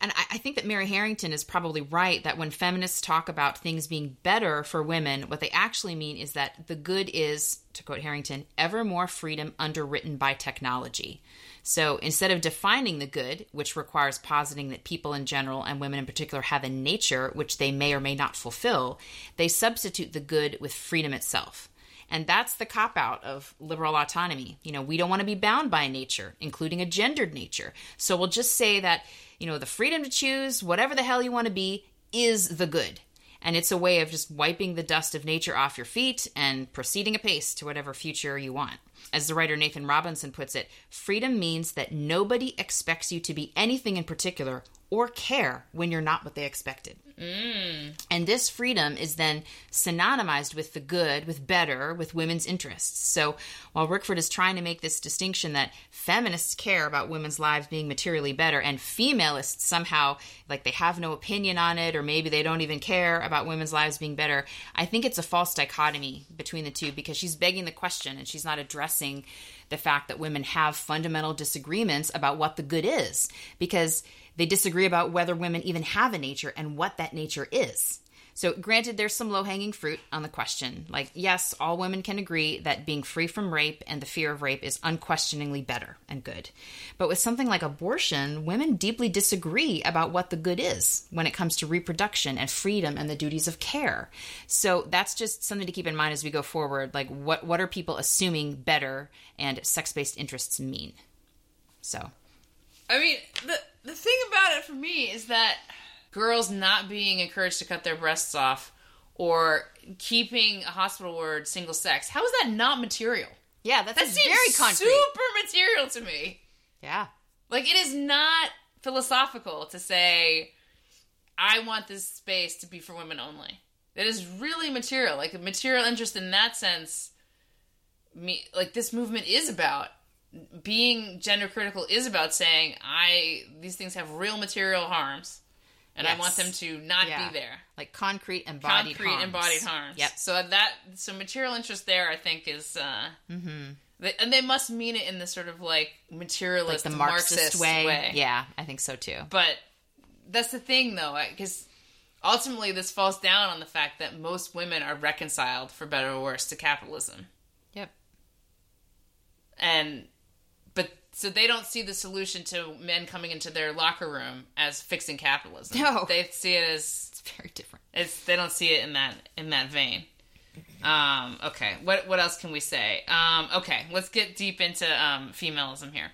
And I, I think that Mary Harrington is probably right that when feminists talk about things being better for women, what they actually mean is that the good is, to quote Harrington, ever more freedom underwritten by technology. So instead of defining the good, which requires positing that people in general and women in particular have a nature which they may or may not fulfill, they substitute the good with freedom itself. And that's the cop out of liberal autonomy. You know, we don't want to be bound by nature, including a gendered nature. So we'll just say that, you know, the freedom to choose whatever the hell you want to be is the good. And it's a way of just wiping the dust of nature off your feet and proceeding apace to whatever future you want. As the writer Nathan Robinson puts it, freedom means that nobody expects you to be anything in particular or care when you're not what they expected. Mm. And this freedom is then synonymized with the good, with better, with women's interests. So while Rickford is trying to make this distinction that feminists care about women's lives being materially better and femalists somehow like they have no opinion on it or maybe they don't even care about women's lives being better, I think it's a false dichotomy between the two because she's begging the question and she's not addressing the fact that women have fundamental disagreements about what the good is because they disagree about whether women even have a nature and what that nature is. So, granted, there's some low hanging fruit on the question. Like, yes, all women can agree that being free from rape and the fear of rape is unquestioningly better and good. But with something like abortion, women deeply disagree about what the good is when it comes to reproduction and freedom and the duties of care. So, that's just something to keep in mind as we go forward. Like, what, what are people assuming better and sex based interests mean? So, I mean, the the thing about it for me is that girls not being encouraged to cut their breasts off or keeping a hospital word single sex. How is that not material? yeah, that's That seems very concrete. super material to me. Yeah. Like it is not philosophical to say I want this space to be for women only. That is really material. Like a material interest in that sense me like this movement is about being gender critical is about saying I these things have real material harms and I want them to not Yeah. be there. Like concrete embodied Concrete harms. embodied harms. Yep. So that so material interest there I think is uh Mm-hmm. they, and they must mean it in the sort of like Like materialist the Marxist, way. way. Yeah, I think so too. But that's the thing, though, because ultimately this falls down on the fact that most women are reconciled, for better or worse, to capitalism. Yep. And, so they don't see the solution to men coming into their locker room as fixing capitalism. No. They see it as, It's very different. it's, they don't see it in that, in that vein. Um, okay, what what else can we say? Um, okay, let's get deep into um, femalism here.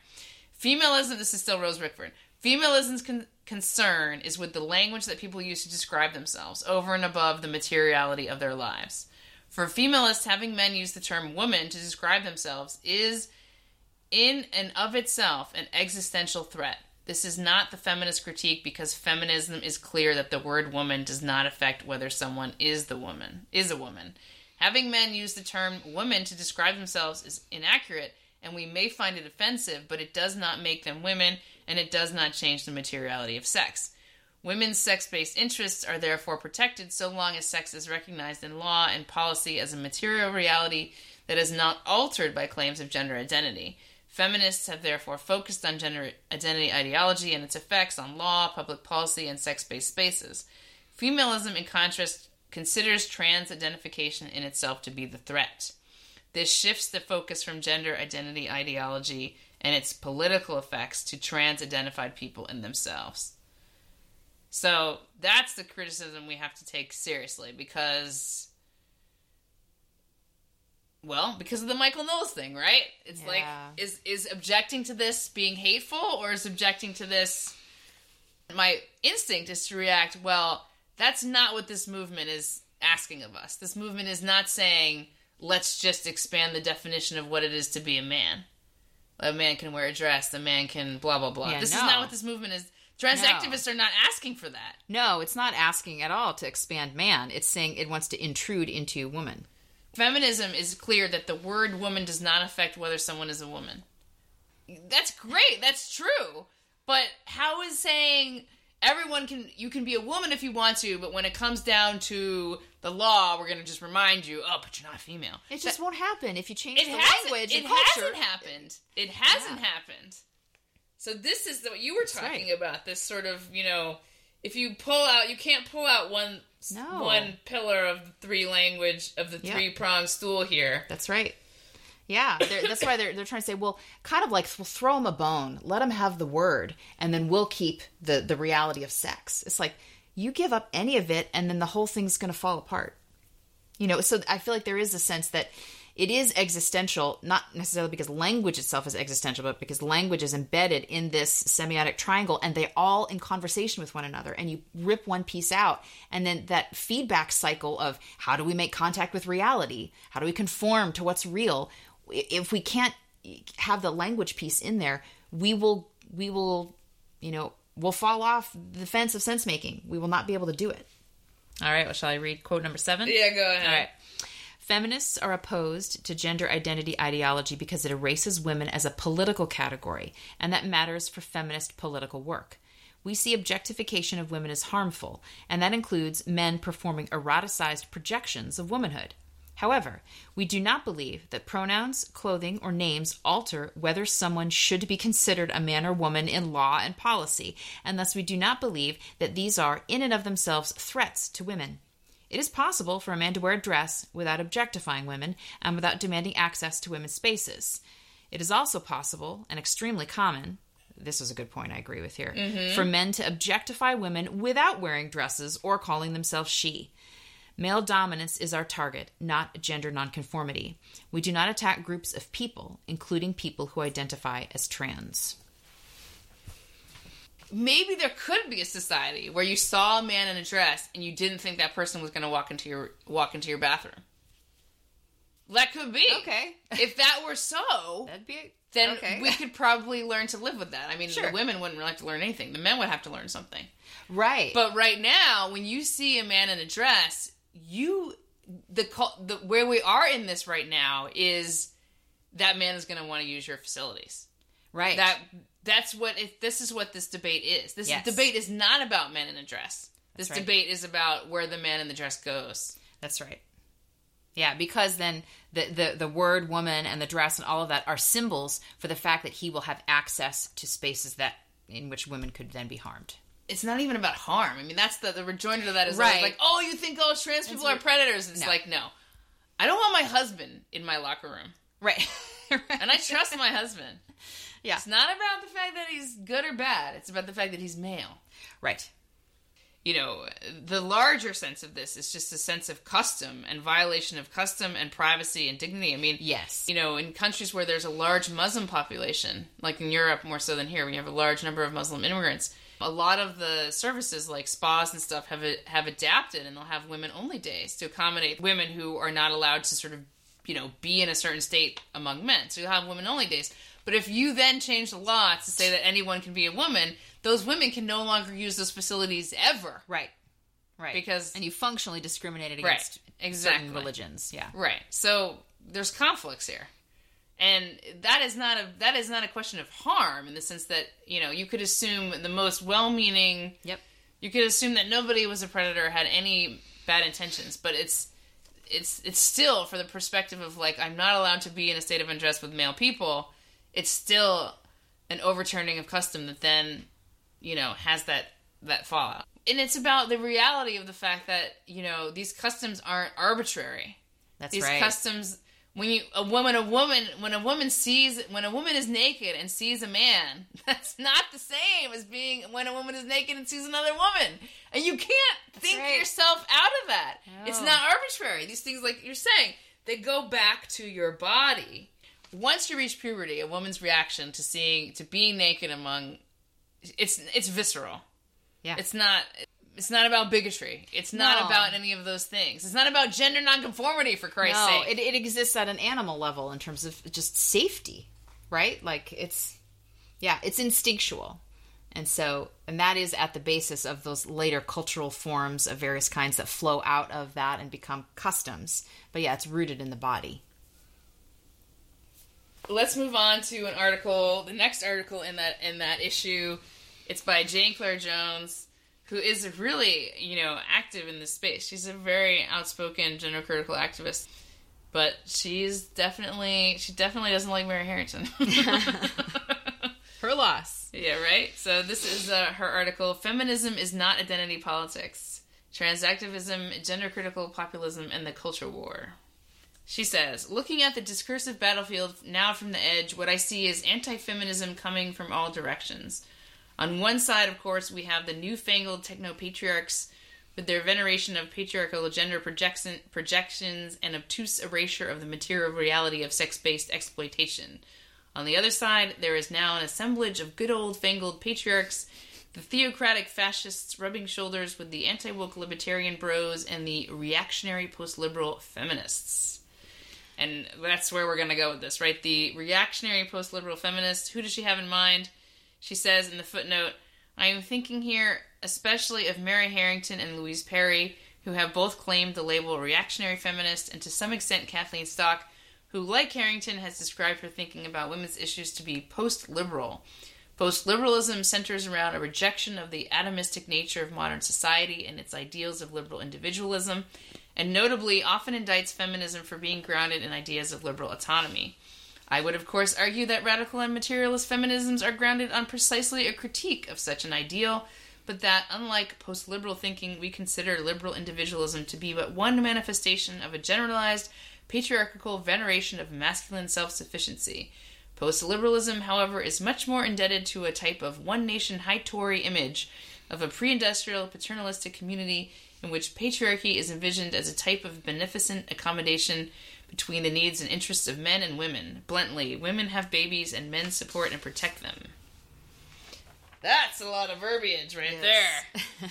Femalism. This is still Rose Rickford. Femalism's con- concern is with the language that people use to describe themselves, over and above the materiality of their lives. For femalists, having men use the term woman to describe themselves is, in and of itself, an existential threat. This is not the feminist critique because feminism is clear that the word woman does not affect whether someone is the woman, is a woman. Having men use the term woman to describe themselves is inaccurate, and we may find it offensive, but it does not make them women, and it does not change the materiality of sex. Women's sex based interests are therefore protected so long as sex is recognized in law and policy as a material reality that is not altered by claims of gender identity. Feminists have therefore focused on gender identity ideology and its effects on law, public policy, and sex based spaces. Femalism, in contrast, considers trans identification in itself to be the threat. This shifts the focus from gender identity ideology and its political effects to trans identified people in themselves. So that's the criticism we have to take seriously because Well, because of the Michael Knowles thing, right? It's like is is objecting to this being hateful or is objecting to this my instinct is to react, well, that's not what this movement is asking of us. This movement is not saying let's just expand the definition of what it is to be a man. A man can wear a dress, a man can blah blah blah. Yeah, this is not what this movement is. Trans No. activists are not asking for that. No, it's not asking at all to expand man. It's saying it wants to intrude into woman. Feminism is clear that the word woman does not affect whether someone is a woman. That's great. That's true. But how is saying everyone can you can be a woman if you want to, but when it comes down to the law, we're going to just remind you, oh, but you're not female. It just won't happen if you change It the language It hasn't happened. It hasn't Yeah. happened. So this is what you were talking right. about. This sort of you know, if you pull out, you can't pull out one No. one pillar of the three language of the Yeah. three pronged stool here. That's right. Yeah, they're, that's why they're they're trying to say, well, kind of like we'll throw them a bone, let them have the word, and then we'll keep the the reality of sex. It's like you give up any of it, and then the whole thing's going to fall apart. You know, so I feel like there is a sense that it is existential, not necessarily because language itself is existential, but because language is embedded in this semiotic triangle and they all in conversation with one another. And you rip one piece out, and then that feedback cycle of how do we make contact with reality? How do we conform to what's real? If we can't have the language piece in there, we will, we will, you know, we'll fall off the fence of sense making. We will not be able to do it. All right, well, shall I read quote number seven? Yeah, go ahead. All right. Feminists are opposed to gender identity ideology because it erases women as a political category, and that matters for feminist political work. We see objectification of women as harmful, and that includes men performing eroticized projections of womanhood. However, we do not believe that pronouns, clothing, or names alter whether someone should be considered a man or woman in law and policy, and thus we do not believe that these are, in and of themselves, threats to women. It is possible for a man to wear a dress without objectifying women and without demanding access to women's spaces. It is also possible, and extremely common, this is a good point I agree with here, mm-hmm. for men to objectify women without wearing dresses or calling themselves she. Male dominance is our target, not gender nonconformity. We do not attack groups of people, including people who identify as trans. Maybe there could be a society where you saw a man in a dress and you didn't think that person was going to walk into your walk into your bathroom. That could be. Okay. if that were so, That'd be then okay. we could probably learn to live with that. I mean, Sure. the women wouldn't really have to learn anything. The men would have to learn something. right. But right now, when you see a man in a dress, you the the where we are in this right now is that man is going to want to use your facilities. right. That that's what it, this is what this debate is. This Yes. debate is not about men in a dress. This right. debate is about where the man in the dress goes. That's right. Yeah, because then the, the the word woman and the dress and all of that are symbols for the fact that he will have access to spaces that in which women could then be harmed. It's not even about harm. I mean, that's the the rejoinder to that is Right. like, oh, you think all trans people are predators? It's No. like, no, I don't want my husband in my locker room, Right. and I trust my husband. Yeah. It's not about the fact that he's good or bad. It's about the fact that he's male. right. you know, the larger sense of this is just a sense of custom and violation of custom and privacy and dignity. I mean, Yes. you know, in countries where there's a large Muslim population, like in Europe more so than here, we have a large number of Muslim immigrants. A lot of the services like spas and stuff have have adapted, and they'll have women only days to accommodate women who are not allowed to sort of, you know, be in a certain state among men. So you'll have women only days. But if you then change the law to say that anyone can be a woman, those women can no longer use those facilities ever. Right. Right. Because- and you functionally discriminated Right. against Exactly. certain religions. Yeah. Right. So there's conflicts here. And that is not a that is not a question of harm in the sense that, you know, you could assume the most well-meaning Yep. you could assume that nobody was a predator had any bad intentions, but it's it's it's still for the perspective of like I'm not allowed to be in a state of undress with male people, it's still an overturning of custom that then, you know, has that that fallout. And it's about the reality of the fact that, you know, these customs aren't arbitrary That's these right. customs when you a woman a woman when a woman sees when a woman is naked and sees a man that's not the same as being when a woman is naked and sees another woman and you can't think right. yourself out of that No. it's not arbitrary these things like you're saying they go back to your body. Once you reach puberty, a woman's reaction to seeing to being naked among it's it's visceral. Yeah. It's not it's not about bigotry. It's not No. about any of those things. It's not about gender nonconformity for Christ's no, sake. it, it exists at an animal level in terms of just safety, right? Like it's, yeah, it's instinctual. And so, and that is at the basis of those later cultural forms of various kinds that flow out of that and become customs. But yeah, it's rooted in the body. Let's move on to an article, the next article in that in that issue. It's by Jane Clare Jones, who is really, you know, active in this space. She's a very outspoken gender critical activist. But she's definitely she definitely doesn't like Mary Harrington. Her loss. Yeah, right? So this is uh, her article Feminism is not identity politics. Transactivism, gender critical populism, and the culture war. She says, looking at the discursive battlefield now from the edge, what I see is anti feminism coming from all directions. On one side, of course, we have the newfangled techno patriarchs with their veneration of patriarchal gender projection, projections and obtuse erasure of the material reality of sex based exploitation. On the other side, there is now an assemblage of good old fangled patriarchs, the theocratic fascists rubbing shoulders with the anti woke libertarian bros and the reactionary post liberal feminists. And that's where we're going to go with this, right? The reactionary post liberal feminist, who does she have in mind? She says in the footnote, I am thinking here especially of Mary Harrington and Louise Perry, who have both claimed the label reactionary feminist, and to some extent Kathleen Stock, who, like Harrington, has described her thinking about women's issues to be post liberal. Post liberalism centers around a rejection of the atomistic nature of modern society and its ideals of liberal individualism, and notably often indicts feminism for being grounded in ideas of liberal autonomy. I would, of course, argue that radical and materialist feminisms are grounded on precisely a critique of such an ideal, but that, unlike post liberal thinking, we consider liberal individualism to be but one manifestation of a generalized patriarchal veneration of masculine self sufficiency. Post liberalism, however, is much more indebted to a type of one nation high Tory image of a pre industrial paternalistic community in which patriarchy is envisioned as a type of beneficent accommodation between the needs and interests of men and women. Bluntly, women have babies and men support and protect them. That's a lot of verbiage right there.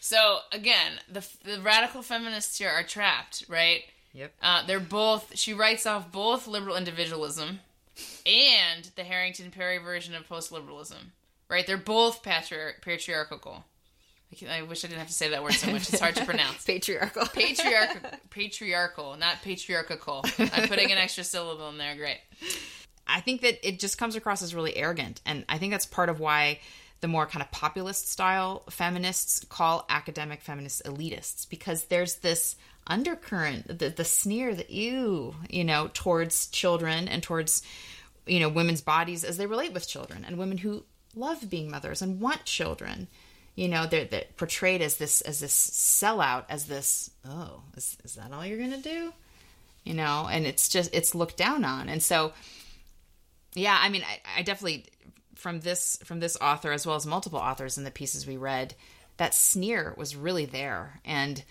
so again, the the radical feminists here are trapped, right? Yep. Uh, they're both. She writes off both liberal individualism and the Harrington Perry version of post liberalism. Right? They're both patri- patriarchal. I, wish I didn't have to say that word so much. It's hard to pronounce. Patriarchal. Patriarchal, patriarchal, not patriarchal. I'm putting an extra syllable in there. Great. I think that it just comes across as really arrogant. And I think that's part of why the more kind of populist style feminists call academic feminists elitists because there's this undercurrent, the, the sneer, the ew, you know, towards children and towards, you know, women's bodies as they relate with children and women who love being mothers and want children. You know, they're, they're portrayed as this as this sellout, as this, oh, is, is that all you're gonna do? You know, and it's just it's looked down on. And so yeah i mean I, I definitely from this from this author as well as multiple authors in the pieces we read that sneer was really there. And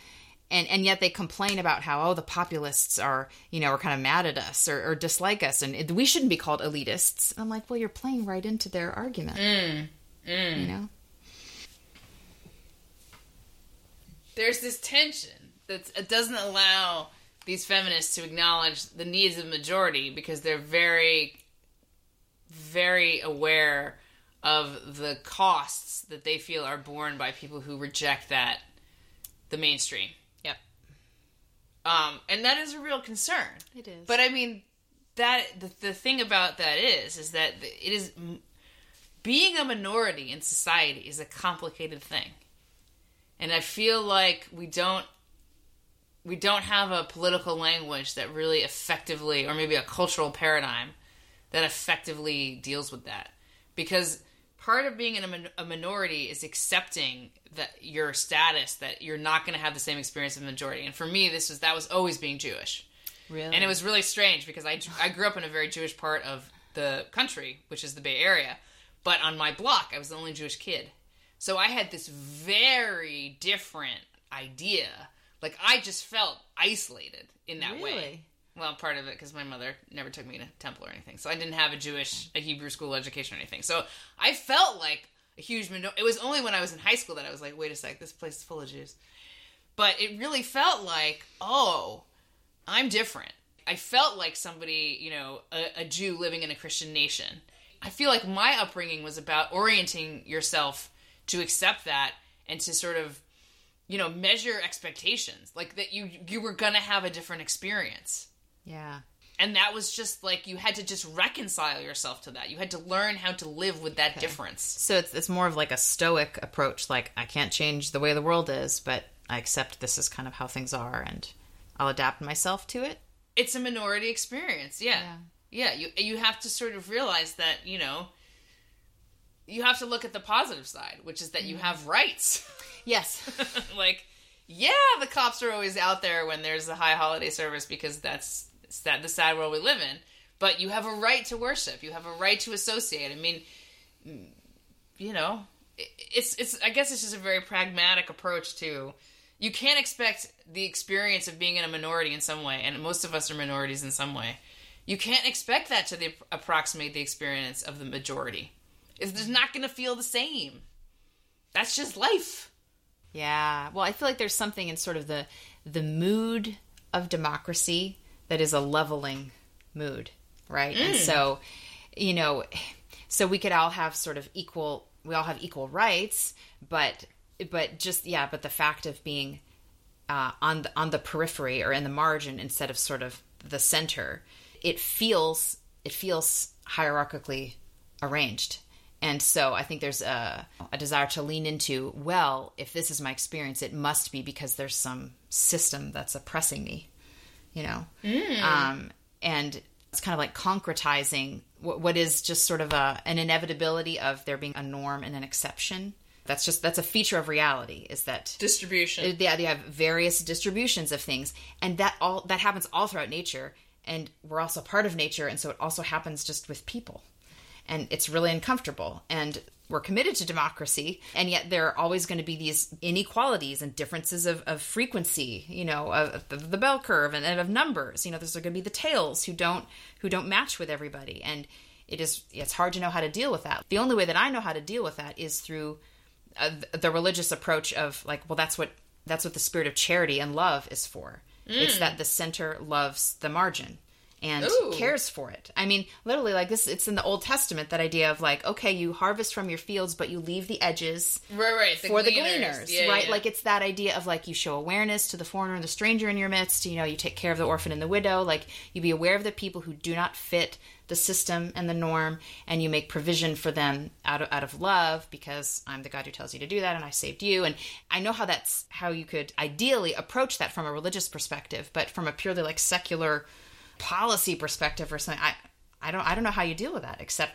and and yet they complain about how oh the populists are you know are kind of mad at us or, or dislike us and it, we shouldn't be called elitists. I'm like well you're playing right into their argument. Mm, mm. You know there's this tension that it doesn't allow these feminists to acknowledge the needs of the majority because they're very very aware of the costs that they feel are borne by people who reject that the mainstream. Yep. Um, and that is a real concern. It is. but i mean that the, the thing about that is is that it is being a minority in society is a complicated thing and i feel like we don't we don't have a political language that really effectively or maybe a cultural paradigm that effectively deals with that because part of being in a, min- a minority is accepting that your status that you're not going to have the same experience of the majority and for me this was that was always being jewish really and it was really strange because I, I grew up in a very Jewish part of the country, which is the Bay Area. But on my block, I was the only Jewish kid. So I had this very different idea Like I just felt isolated in that way. Well, part of it because my mother never took me to temple or anything, so I didn't have a Jewish, a Hebrew school education or anything. So I felt like a huge. Minor- it was only when I was in high school that I was like, "Wait a sec, this place is full of Jews." But it really felt like, oh, I'm different. I felt like somebody, you know, a, a Jew living in a Christian nation. I feel like my upbringing was about orienting yourself to accept that and to sort of, you know, measure expectations, like that you you were gonna have a different experience Yeah. and that was just like you had to just reconcile yourself to that you had to learn how to live with that difference So it's it's more of like a stoic approach. Like I can't change the way the world is, but I accept this is kind of how things are, and I'll adapt myself to it. it's a minority experience yeah yeah, you you have to sort of realize that you know you have to look at the positive side which is that you have rights. Yes. like yeah the cops are always out there when there's a high holiday service because that's that the sad world we live in but you have a right to worship. You have a right to associate. I mean mm, you know it's it's i guess it's just a very pragmatic approach to you can't expect the experience of being in a minority in some way and most of us are minorities in some way. You can't expect that to the, approximate the experience of the majority it's just not going to feel the same that's just life Yeah. Well, I feel like there's something in sort of the the mood of democracy that is a leveling mood, right? And so, you know, so we could all have sort of equal we all have equal rights, but but just yeah, but the fact of being uh, on the, on the periphery or in the margin instead of sort of the center, it feels it feels hierarchically arranged. And so I think there's a, a desire to lean into, well, if this is my experience, it must be because there's some system that's oppressing me, you know? Um, and it's kind of like concretizing what, what is just sort of a, an inevitability of there being a norm and an exception. That's just, that's a feature of reality is that distribution yeah, they have various distributions of things, and that all that happens all throughout nature. And we're also part of nature, and so it also happens just with people, and it's really uncomfortable. And we're committed to democracy, and yet there are always going to be these inequalities and differences of, of frequency, you know, of, of the, bell curve and, and of numbers. You know, there's going to be the tails who don't who don't match with everybody, and it is it's hard to know how to deal with that. The only way that I know how to deal with that is through uh, the religious approach of like well that's what that's what the spirit of charity and love is for it's that the center loves the margin and Ooh. cares for it i mean literally like this it's in the old testament that idea of like okay you harvest from your fields but you leave the edges right right for the gleaners, Yeah, right? yeah. Like it's that idea of like you show awareness to the foreigner and the stranger in your midst. You know, you take care of the orphan and the widow. Like you be aware of the people who do not fit the system and the norm, and you make provision for them out of out of love because I'm the God who tells you to do that, and I saved you. And I know how that's how you could ideally approach that from a religious perspective, but from a purely like secular policy perspective or something, I I don't I don't know how you deal with that except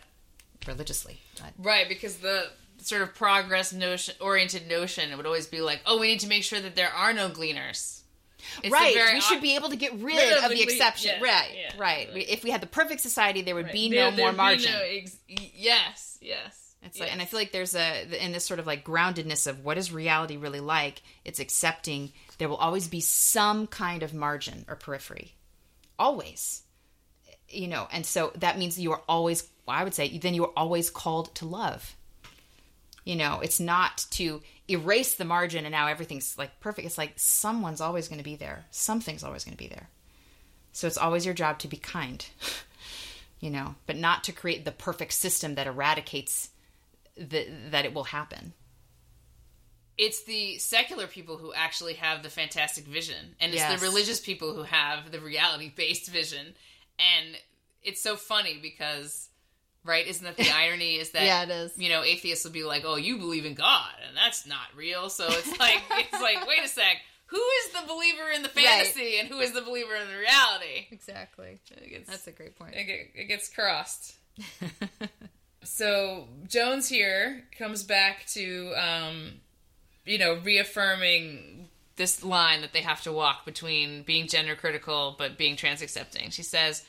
religiously. Right, because the sort of progress notion oriented notion it would always be like, oh, we need to make sure that there are no gleaners. It's right. We should be able to get rid, Rid of of, the the exception. yeah, right. yeah, right. right. If we had the perfect society, there would be There- no more margin. no ex- yes, yes. It's like, and I feel like there's a in this sort of like groundedness of what is reality really like. It's accepting there will always be some kind of margin or periphery, always. You know, and so that means you are always. Well, I would say then you are always called to love. You know, it's not to erase the margin and now everything's like perfect. It's like someone's always going to be there. Something's always going to be there. So it's always your job to be kind. you know, but not to create the perfect system that eradicates the, that it will happen. It's the secular people who actually have the fantastic vision, and it's Yes. the religious people who have the reality based vision. And it's so funny because, right? Isn't that the irony? Is that Yeah, it is. You know, atheists will be like, "Oh, you believe in God, and that's not real." So it's like, it's like, wait a sec, who is the believer in the fantasy, and who is the believer in the reality? Exactly. Gets, That's a great point. it, it gets crossed. so Jones here comes back to, um, you know, reaffirming this line that they have to walk between being gender critical but being trans accepting. She says,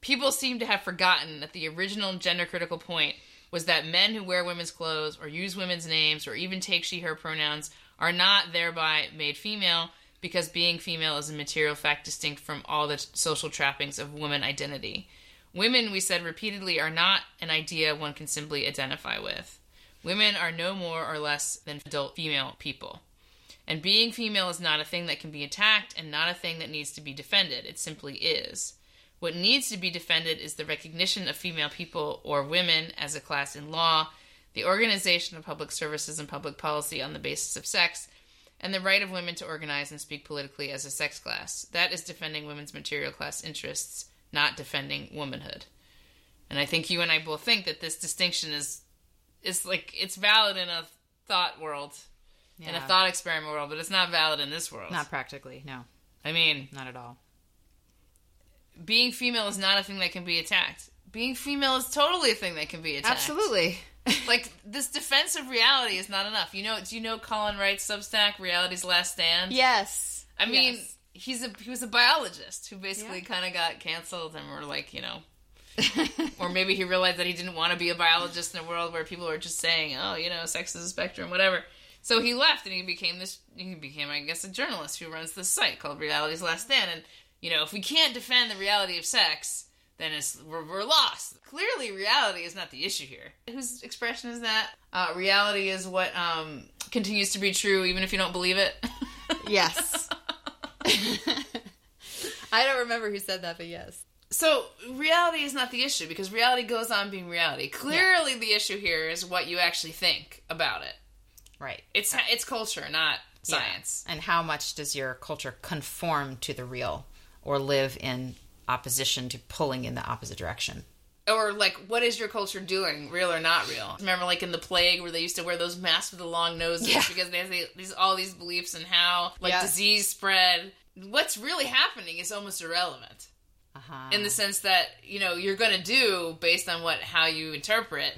People seem to have forgotten that the original gender critical point was that men who wear women's clothes or use women's names or even take she her pronouns are not thereby made female, because being female is a material fact distinct from all the social trappings of woman identity. Women, we said repeatedly, are not an idea one can simply identify with. Women are no more or less than adult female people. And being female is not a thing that can be attacked and not a thing that needs to be defended. It simply is. What needs to be defended is the recognition of female people or women as a class in law, the organization of public services and public policy on the basis of sex, and the right of women to organize and speak politically as a sex class. That is defending women's material class interests, not defending womanhood. And I think you and I both think that this distinction is is like it's valid in a thought world, in a thought experiment world, but it's not valid in this world. Not practically, no, I mean, not at all. being female is not a thing that can be attacked. Being female is totally a thing that can be attacked. Absolutely. Like this defense of reality is not enough. You know? Do you know Colin Wright's Substack, Reality's Last Stand? yes. I mean, Yes. he's a he was a biologist who basically Yeah. kind of got canceled and we're like, you know, or maybe he realized that he didn't want to be a biologist in a world where people are just saying, "Oh, you know, sex is a spectrum, whatever." So he left and he became this. He became, I guess, a journalist who runs this site called Reality's Last Stand. And you know, if we can't defend the reality of sex, then it's we're, we're lost. Clearly, reality is not the issue here. Whose expression is that? Uh, reality is what um, continues to be true, even if you don't believe it. yes. I don't remember who said that, but yes. So reality is not the issue because reality goes on being reality. Clearly, the issue here is what you actually think about it. Right. It's uh, it's culture, not science. And how much does your culture conform to the real or live in opposition to pulling in the opposite direction? Or like, what is your culture doing, real or not real? Remember, like in the plague, where they used to wear those masks with the long noses Yeah. because they have these all these beliefs and how like Yeah. disease spread. What's really happening is almost irrelevant Uh-huh. in the sense that you know you're going to do based on what how you interpret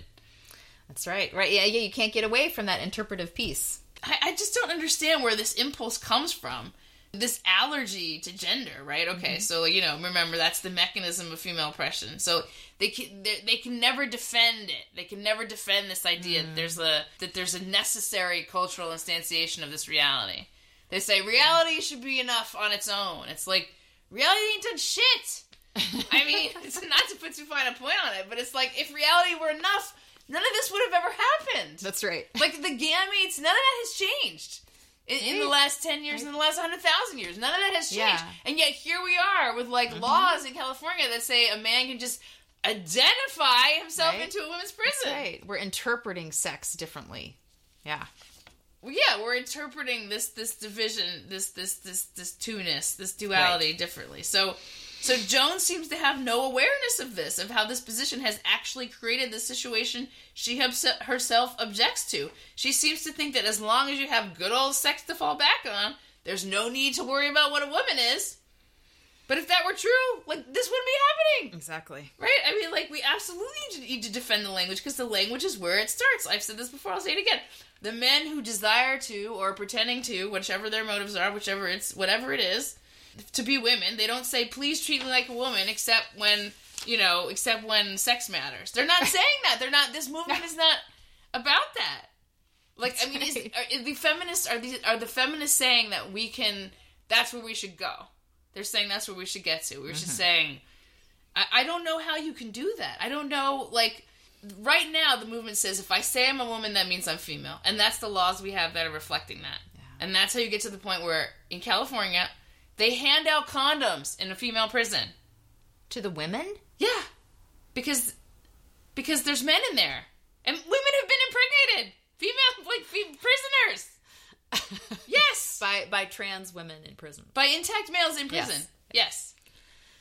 That's right. Right. Yeah, yeah, you can't get away from that interpretive piece. I, I just don't understand where this impulse comes from. This allergy to gender, right? Okay, so you know, remember that's the mechanism of female oppression. So they can they, they can never defend it. They can never defend this idea that there's a that there's a necessary cultural instantiation of this reality. They say reality should be enough on its own. It's like reality ain't done shit. I mean, it's not to put too fine a point on it, but it's like if reality were enough, none of this would have ever happened That's right. like the gametes, none of that has changed in, in the last ten years, in the last hundred thousand years. None of that has changed, Yeah. Mm-hmm. and yet here we are with like laws in California that say a man can just identify himself Right. into a women's That's prison. right. We're interpreting sex differently. Yeah. Well, yeah, we're interpreting this this division, this this this this two-ness, this duality differently. So. So Jones seems to have no awareness of this, of how this position has actually created the situation she herself objects to. She seems to think that as long as you have good old sex to fall back on, there's no need to worry about what a woman is. But if that were true, like this wouldn't be happening. Exactly. Right? I mean, like, we absolutely need to defend the language because the language is where it starts. I've said this before, I'll say it again. The men who desire to, or pretending to, whichever their motives are, whichever it's, whatever it is, to be women, they don't say, please treat me like a woman, except when, you know, except when sex matters. They're not saying that. They're not, this movement is not about that. Like, I mean, is, are, the feminists, are, these, are the feminists saying that we can, that's where we should go? They're saying that's where we should get to. We're just mm-hmm. saying, I, I don't know how you can do that. I don't know, like, right now the movement says if I say I'm a woman, that means I'm female. And that's the laws we have that are reflecting that. And that's how you get to the point where in California, they hand out condoms in a female prison. To the women? Yeah. Because because there's men in there. And women have been impregnated. Female like fe- prisoners. Yes. by by trans women in prison. By intact males in prison. Yes. Yes.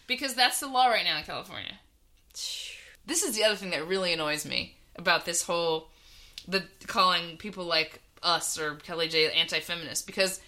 Because that's the law right now in California. This is the other thing that really annoys me about this whole the calling people like us or Kellie-Jay anti-feminist because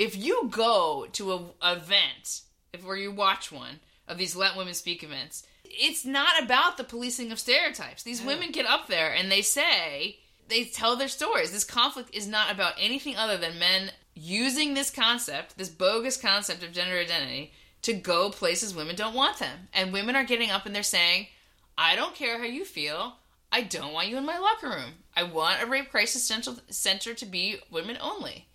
if you go to a event if where you watch one of these let women speak events it's not about the policing of stereotypes these women get up there and they say they tell their stories this conflict is not about anything other than men using this concept this bogus concept of gender identity to go places women don't want them and women are getting up and they're saying I don't care how you feel. I don't want you in my locker room. I want a rape crisis central center to be women only.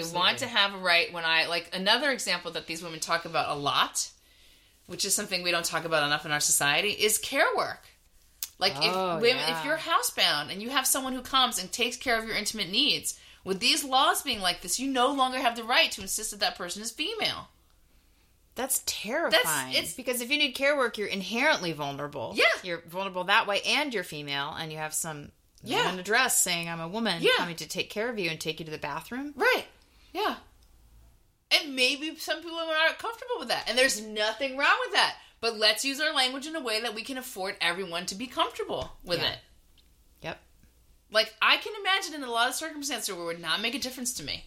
I want to have a right when I like another example that these women talk about a lot, which is something we don't talk about enough in our society, is care work. Like Oh, if women, yeah. if you're housebound and you have someone who comes and takes care of your intimate needs, with these laws being like this, you no longer have the right to insist that that person is female. That's terrifying. it's- because if you need care work, you're inherently vulnerable. Yeah. You're vulnerable that way, and you're female, and you have some Yeah. in a dress saying, I'm a woman, Yeah. coming to take care of you and take you to the bathroom. Right. Yeah. And maybe some people are not comfortable with that. And there's nothing wrong with that. But let's use our language in a way that we can afford everyone to be comfortable with Yeah. it. Yep. Like, I can imagine in a lot of circumstances where it would not make a difference to me.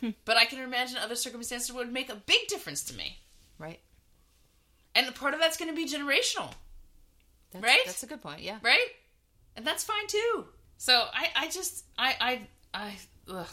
Hmm. But I can imagine other circumstances where it would make a big difference to me. Right. And part of that's going to be generational, That's, Right? That's a good point. Yeah. right? And that's fine too. So I, I just, I, I, I, ugh.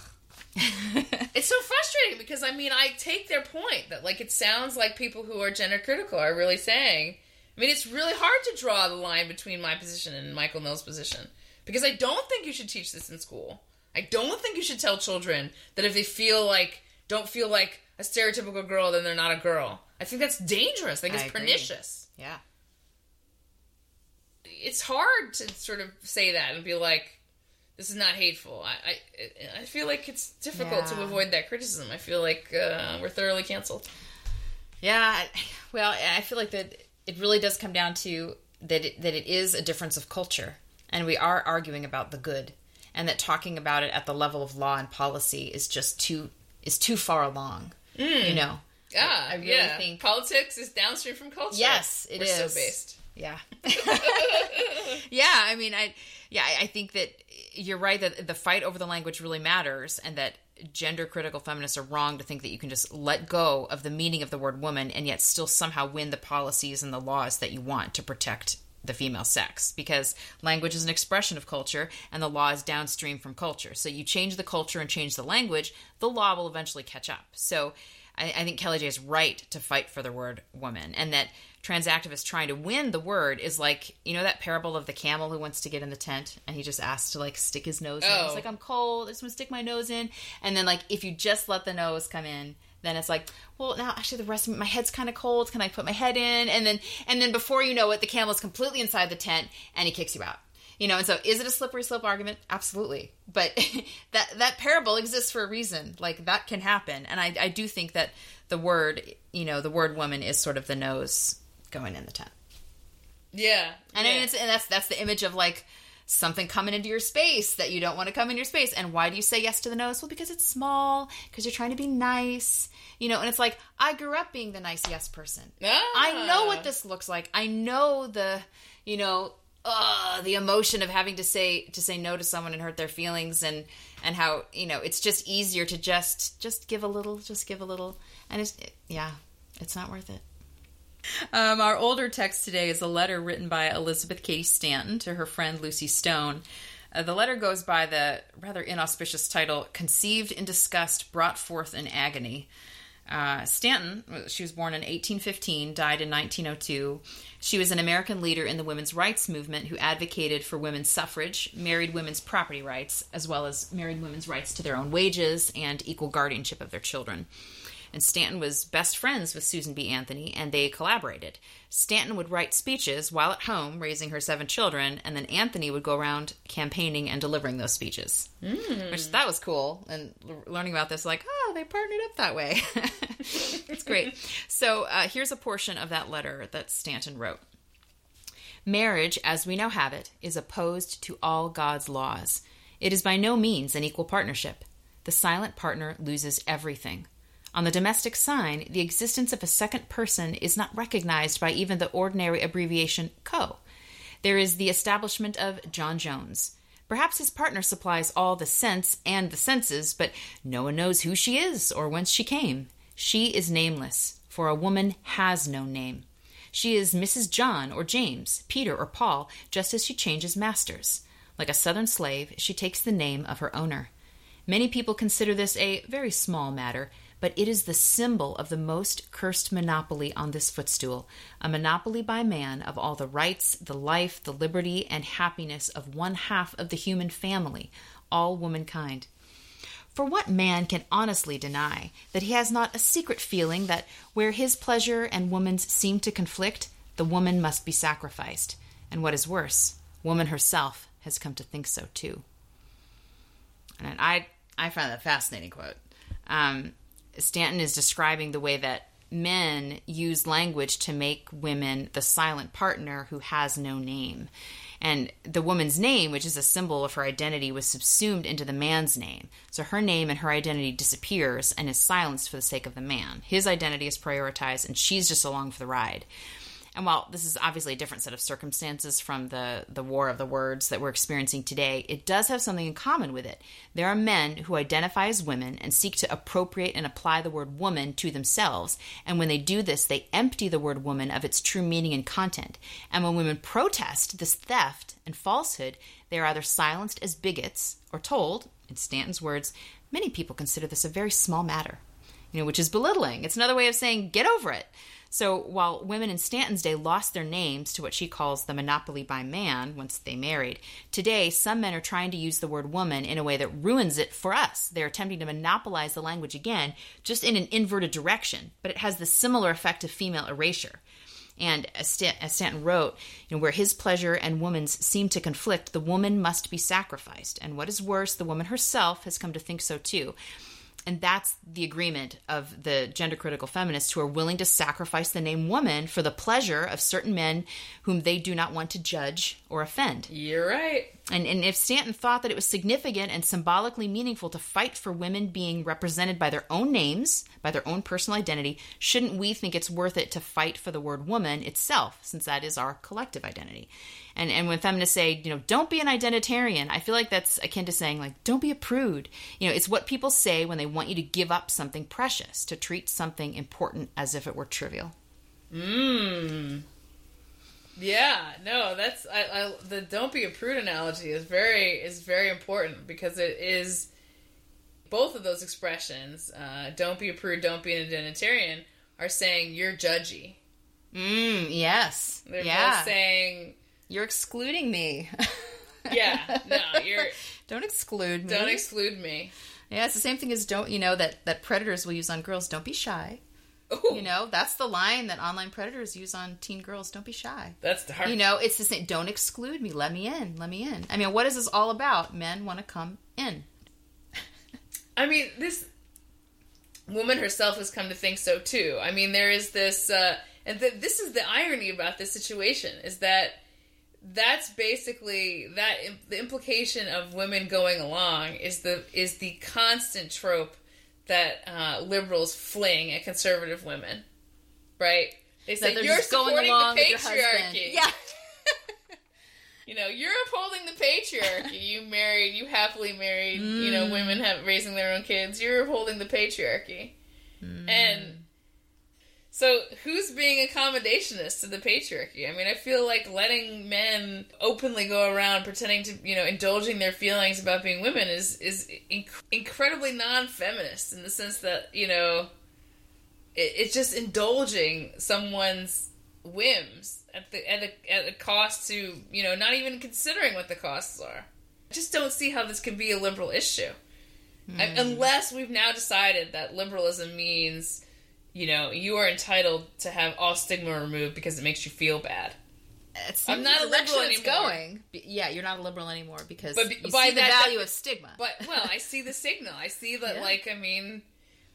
It's so frustrating because I mean I take their point that like it sounds like people who are gender critical are really saying I mean it's really hard to draw the line between my position and Michael Mill's position because I don't think you should teach this in school. I don't think you should tell children that if they feel like don't feel like a stereotypical girl then they're not a girl. I think that's dangerous. I think I it's agree. pernicious. yeah. It's hard to sort of say that and be like this is not hateful. I I, I feel like it's difficult to avoid that criticism. I feel like uh, we're thoroughly canceled. Yeah. Well, I feel like that it really does come down to that it, that it is a difference of culture, and we are arguing about the good, and that talking about it at the level of law and policy is just too is too far along. You know. Yeah, I really yeah. think- politics is downstream from culture. Yes, it we're is. so based. Yeah. yeah, I mean, I yeah, I think that you're right that the fight over the language really matters, and that gender critical feminists are wrong to think that you can just let go of the meaning of the word woman and yet still somehow win the policies and the laws that you want to protect the female sex because language is an expression of culture and the law is downstream from culture. So you change the culture and change the language, the law will eventually catch up. So I, I think Kellie-Jay is right to fight for the word woman, and that trans activists trying to win the word is like you know that parable of the camel who wants to get in the tent and he just asks to like stick his nose in. Oh. It's like I'm cold, I just want to stick my nose in, and then like if you just let the nose come in. Then it's like, well, now actually the rest of my head's kind of cold. Can I put my head in? And then, and then before you know it, the camel is completely inside the tent, and he kicks you out. You know, and so is it a slippery slope argument? Absolutely. But that that parable exists for a reason. Like that can happen. And I, I do think that the word, you know, the word woman is sort of the nose going in the tent. Yeah, And yeah. It's, and that's that's the image of like something coming into your space that you don't want to come in your space. And why do you say yes to the nose? Well, because it's small, because you're trying to be nice, you know. And it's like I grew up being the nice yes person. Ah. I know what this looks like. I know the, you know, uh, the emotion of having to say to say no to someone and hurt their feelings, and and how you know it's just easier to just just give a little, just give a little, and it's yeah, it's not worth it. Um, our older text today is a letter written by Elizabeth Cady Stanton to her friend Lucy Stone. Uh, the letter goes by the rather inauspicious title Conceived in Disgust, Brought Forth in Agony. Uh, Stanton, she was born in 1815, died in 1902. She was an American leader in the women's rights movement who advocated for women's suffrage, married women's property rights, as well as married women's rights to their own wages and equal guardianship of their children and Stanton was best friends with Susan B. Anthony, and they collaborated. Stanton would write speeches while at home raising her seven children, and then Anthony would go around campaigning and delivering those speeches. Which that was cool, and learning about this, like, oh, they partnered up that way. it's great. So uh, here's a portion of that letter that Stanton wrote. Marriage, as we now have it, is opposed to all God's laws. It is by no means an equal partnership. The silent partner loses everything. On the domestic sign, the existence of a second person is not recognized by even the ordinary abbreviation co. There is the establishment of John Jones. Perhaps his partner supplies all the sense and the senses, but no one knows who she is or whence she came. She is nameless, for a woman has no name. She is Mrs. John or James, Peter or Paul, just as she changes masters. Like a southern slave, she takes the name of her owner. Many people consider this a very small matter, but it is the symbol of the most cursed monopoly on this footstool a monopoly by man of all the rights, the life, the liberty, and happiness of one half of the human family, all womankind. For what man can honestly deny that he has not a secret feeling that where his pleasure and woman's seem to conflict, the woman must be sacrificed? And what is worse, woman herself has come to think so too. And I, I find that a fascinating quote. Um, Stanton is describing the way that men use language to make women the silent partner who has no name. And the woman's name, which is a symbol of her identity, was subsumed into the man's name. So her name and her identity disappears and is silenced for the sake of the man. His identity is prioritized, and she's just along for the ride. And while this is obviously a different set of circumstances from the, the war of the words that we're experiencing today, it does have something in common with it. There are men who identify as women and seek to appropriate and apply the word woman to themselves. And when they do this, they empty the word woman of its true meaning and content. And when women protest this theft and falsehood, they are either silenced as bigots or told, in Stanton's words, many people consider this a very small matter, you know, which is belittling. It's another way of saying, get over it. So while women in Stanton's day lost their names to what she calls the monopoly by man once they married, today some men are trying to use the word woman in a way that ruins it for us. They're attempting to monopolize the language again, just in an inverted direction, but it has the similar effect of female erasure. And as, Stanton wrote, you know, where his pleasure and woman's seem to conflict, the woman must be sacrificed. And what is worse, the woman herself has come to think so too and that's the agreement of the gender critical feminists who are willing to sacrifice the name woman for the pleasure of certain men whom they do not want to judge or offend. You're right. And, and if Stanton thought that it was significant and symbolically meaningful to fight for women being represented by their own names, by their own personal identity, shouldn't we think it's worth it to fight for the word woman itself, since that is our collective identity? And, and when feminists say, you know, don't be an identitarian, I feel like that's akin to saying, like, don't be a prude. You know, it's what people say when they want you to give up something precious, to treat something important as if it were trivial. Mmm. Yeah, no, that's I, I, the "don't be a prude" analogy is very is very important because it is both of those expressions. Uh, "Don't be a prude," "Don't be an identitarian" are saying you're judgy. Mm, yes, they're yeah. both saying you're excluding me. yeah, no, you're don't exclude me. Don't exclude me. Yeah, it's the same thing as don't you know that that predators will use on girls. Don't be shy. Ooh. You know, that's the line that online predators use on teen girls. Don't be shy. That's dark. You know, it's the same. Don't exclude me. Let me in. Let me in. I mean, what is this all about? Men want to come in. I mean, this woman herself has come to think so too. I mean, there is this, uh, and th- this is the irony about this situation is that that's basically that the implication of women going along is the is the constant trope that uh, liberals fling at conservative women, right? They say you're supporting the patriarchy. Yeah. you know, you're upholding the patriarchy. you married, you happily married. Mm. You know, mm. women have raising their own kids. You're upholding the patriarchy, mm. and so who's being accommodationist to the patriarchy? I mean, I feel like letting men openly go around pretending to, you know, indulging their feelings about being women is is inc- incredibly non-feminist in the sense that you know, it, it's just indulging someone's whims at the at a, at a cost to you know not even considering what the costs are. I just don't see how this can be a liberal issue, mm. I, unless we've now decided that liberalism means you know, you are entitled to have all stigma removed because it makes you feel bad. Uh, I'm not a liberal anymore. Going. Yeah, you're not a liberal anymore because but you by see the value that, of stigma. But well, I see the signal. I see that, yeah. like, I mean,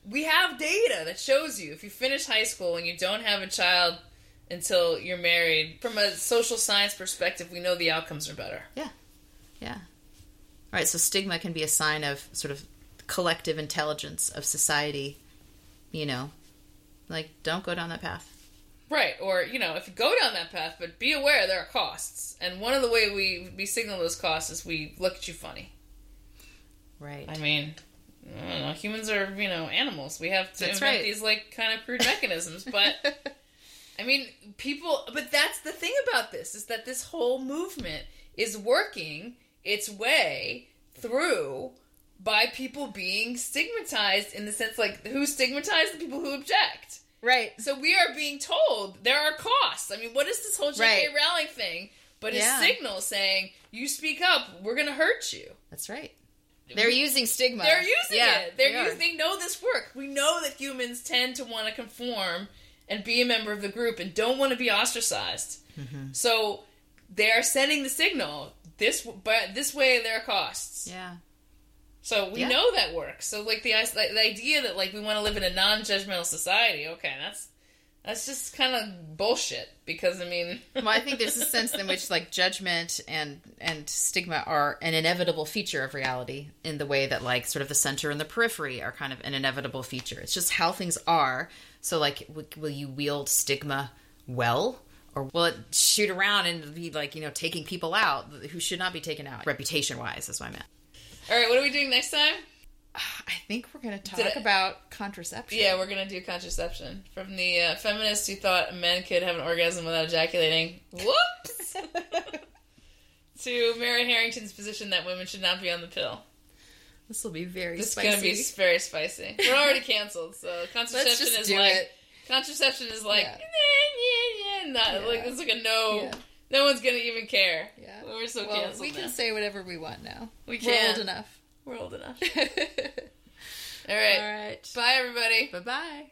we have data that shows you if you finish high school and you don't have a child until you're married, from a social science perspective, we know the outcomes are better. Yeah, yeah. All right. So stigma can be a sign of sort of collective intelligence of society. You know, like, don't go down that path. Right, or you know, if you go down that path, but be aware there are costs, and one of the way we we signal those costs is we look at you funny. Right. I mean, I know, humans are you know animals. We have to that's invent right. these like kind of crude mechanisms, but I mean, people. But that's the thing about this is that this whole movement is working its way through by people being stigmatized in the sense like who stigmatized the people who object. Right. So we are being told there are costs. I mean, what is this whole J.K. Right. Rowling thing? But yeah. a signal saying you speak up, we're going to hurt you. That's right. They're using stigma. They're using Yeah, it. They're they are. using, they know this work. We know that humans tend to want to conform and be a member of the group and don't want to be ostracized. Mm-hmm. So they are sending the signal this but this way there are costs. Yeah. So we Yeah. know that works. So like the the idea that like we want to live in a non-judgmental society, okay, that's that's just kind of bullshit because I mean Well, I think there's a sense in which like judgment and and stigma are an inevitable feature of reality in the way that like sort of the center and the periphery are kind of an inevitable feature. It's just how things are. So like w- will you wield stigma well or will it shoot around and be like, you know, taking people out who should not be taken out reputation wise is what I meant. All right, what are we doing next time? I think we're going to talk about contraception. Yeah, we're gonna do contraception from the uh, feminists who thought men could have an orgasm without ejaculating. Whoops. to Mary Harrington's position that women should not be on the pill. This will be very This is gonna be very spicy. We're already canceled, so contraception is like it. contraception is like Yeah. yeah, yeah, yeah, not Yeah. like it's like a no. Yeah. No one's gonna even care. Yeah. we're so Well, canceled. we can now. say whatever we want now. We can. We're old enough. we're old enough. All All right. right. Bye, everybody. Bye bye.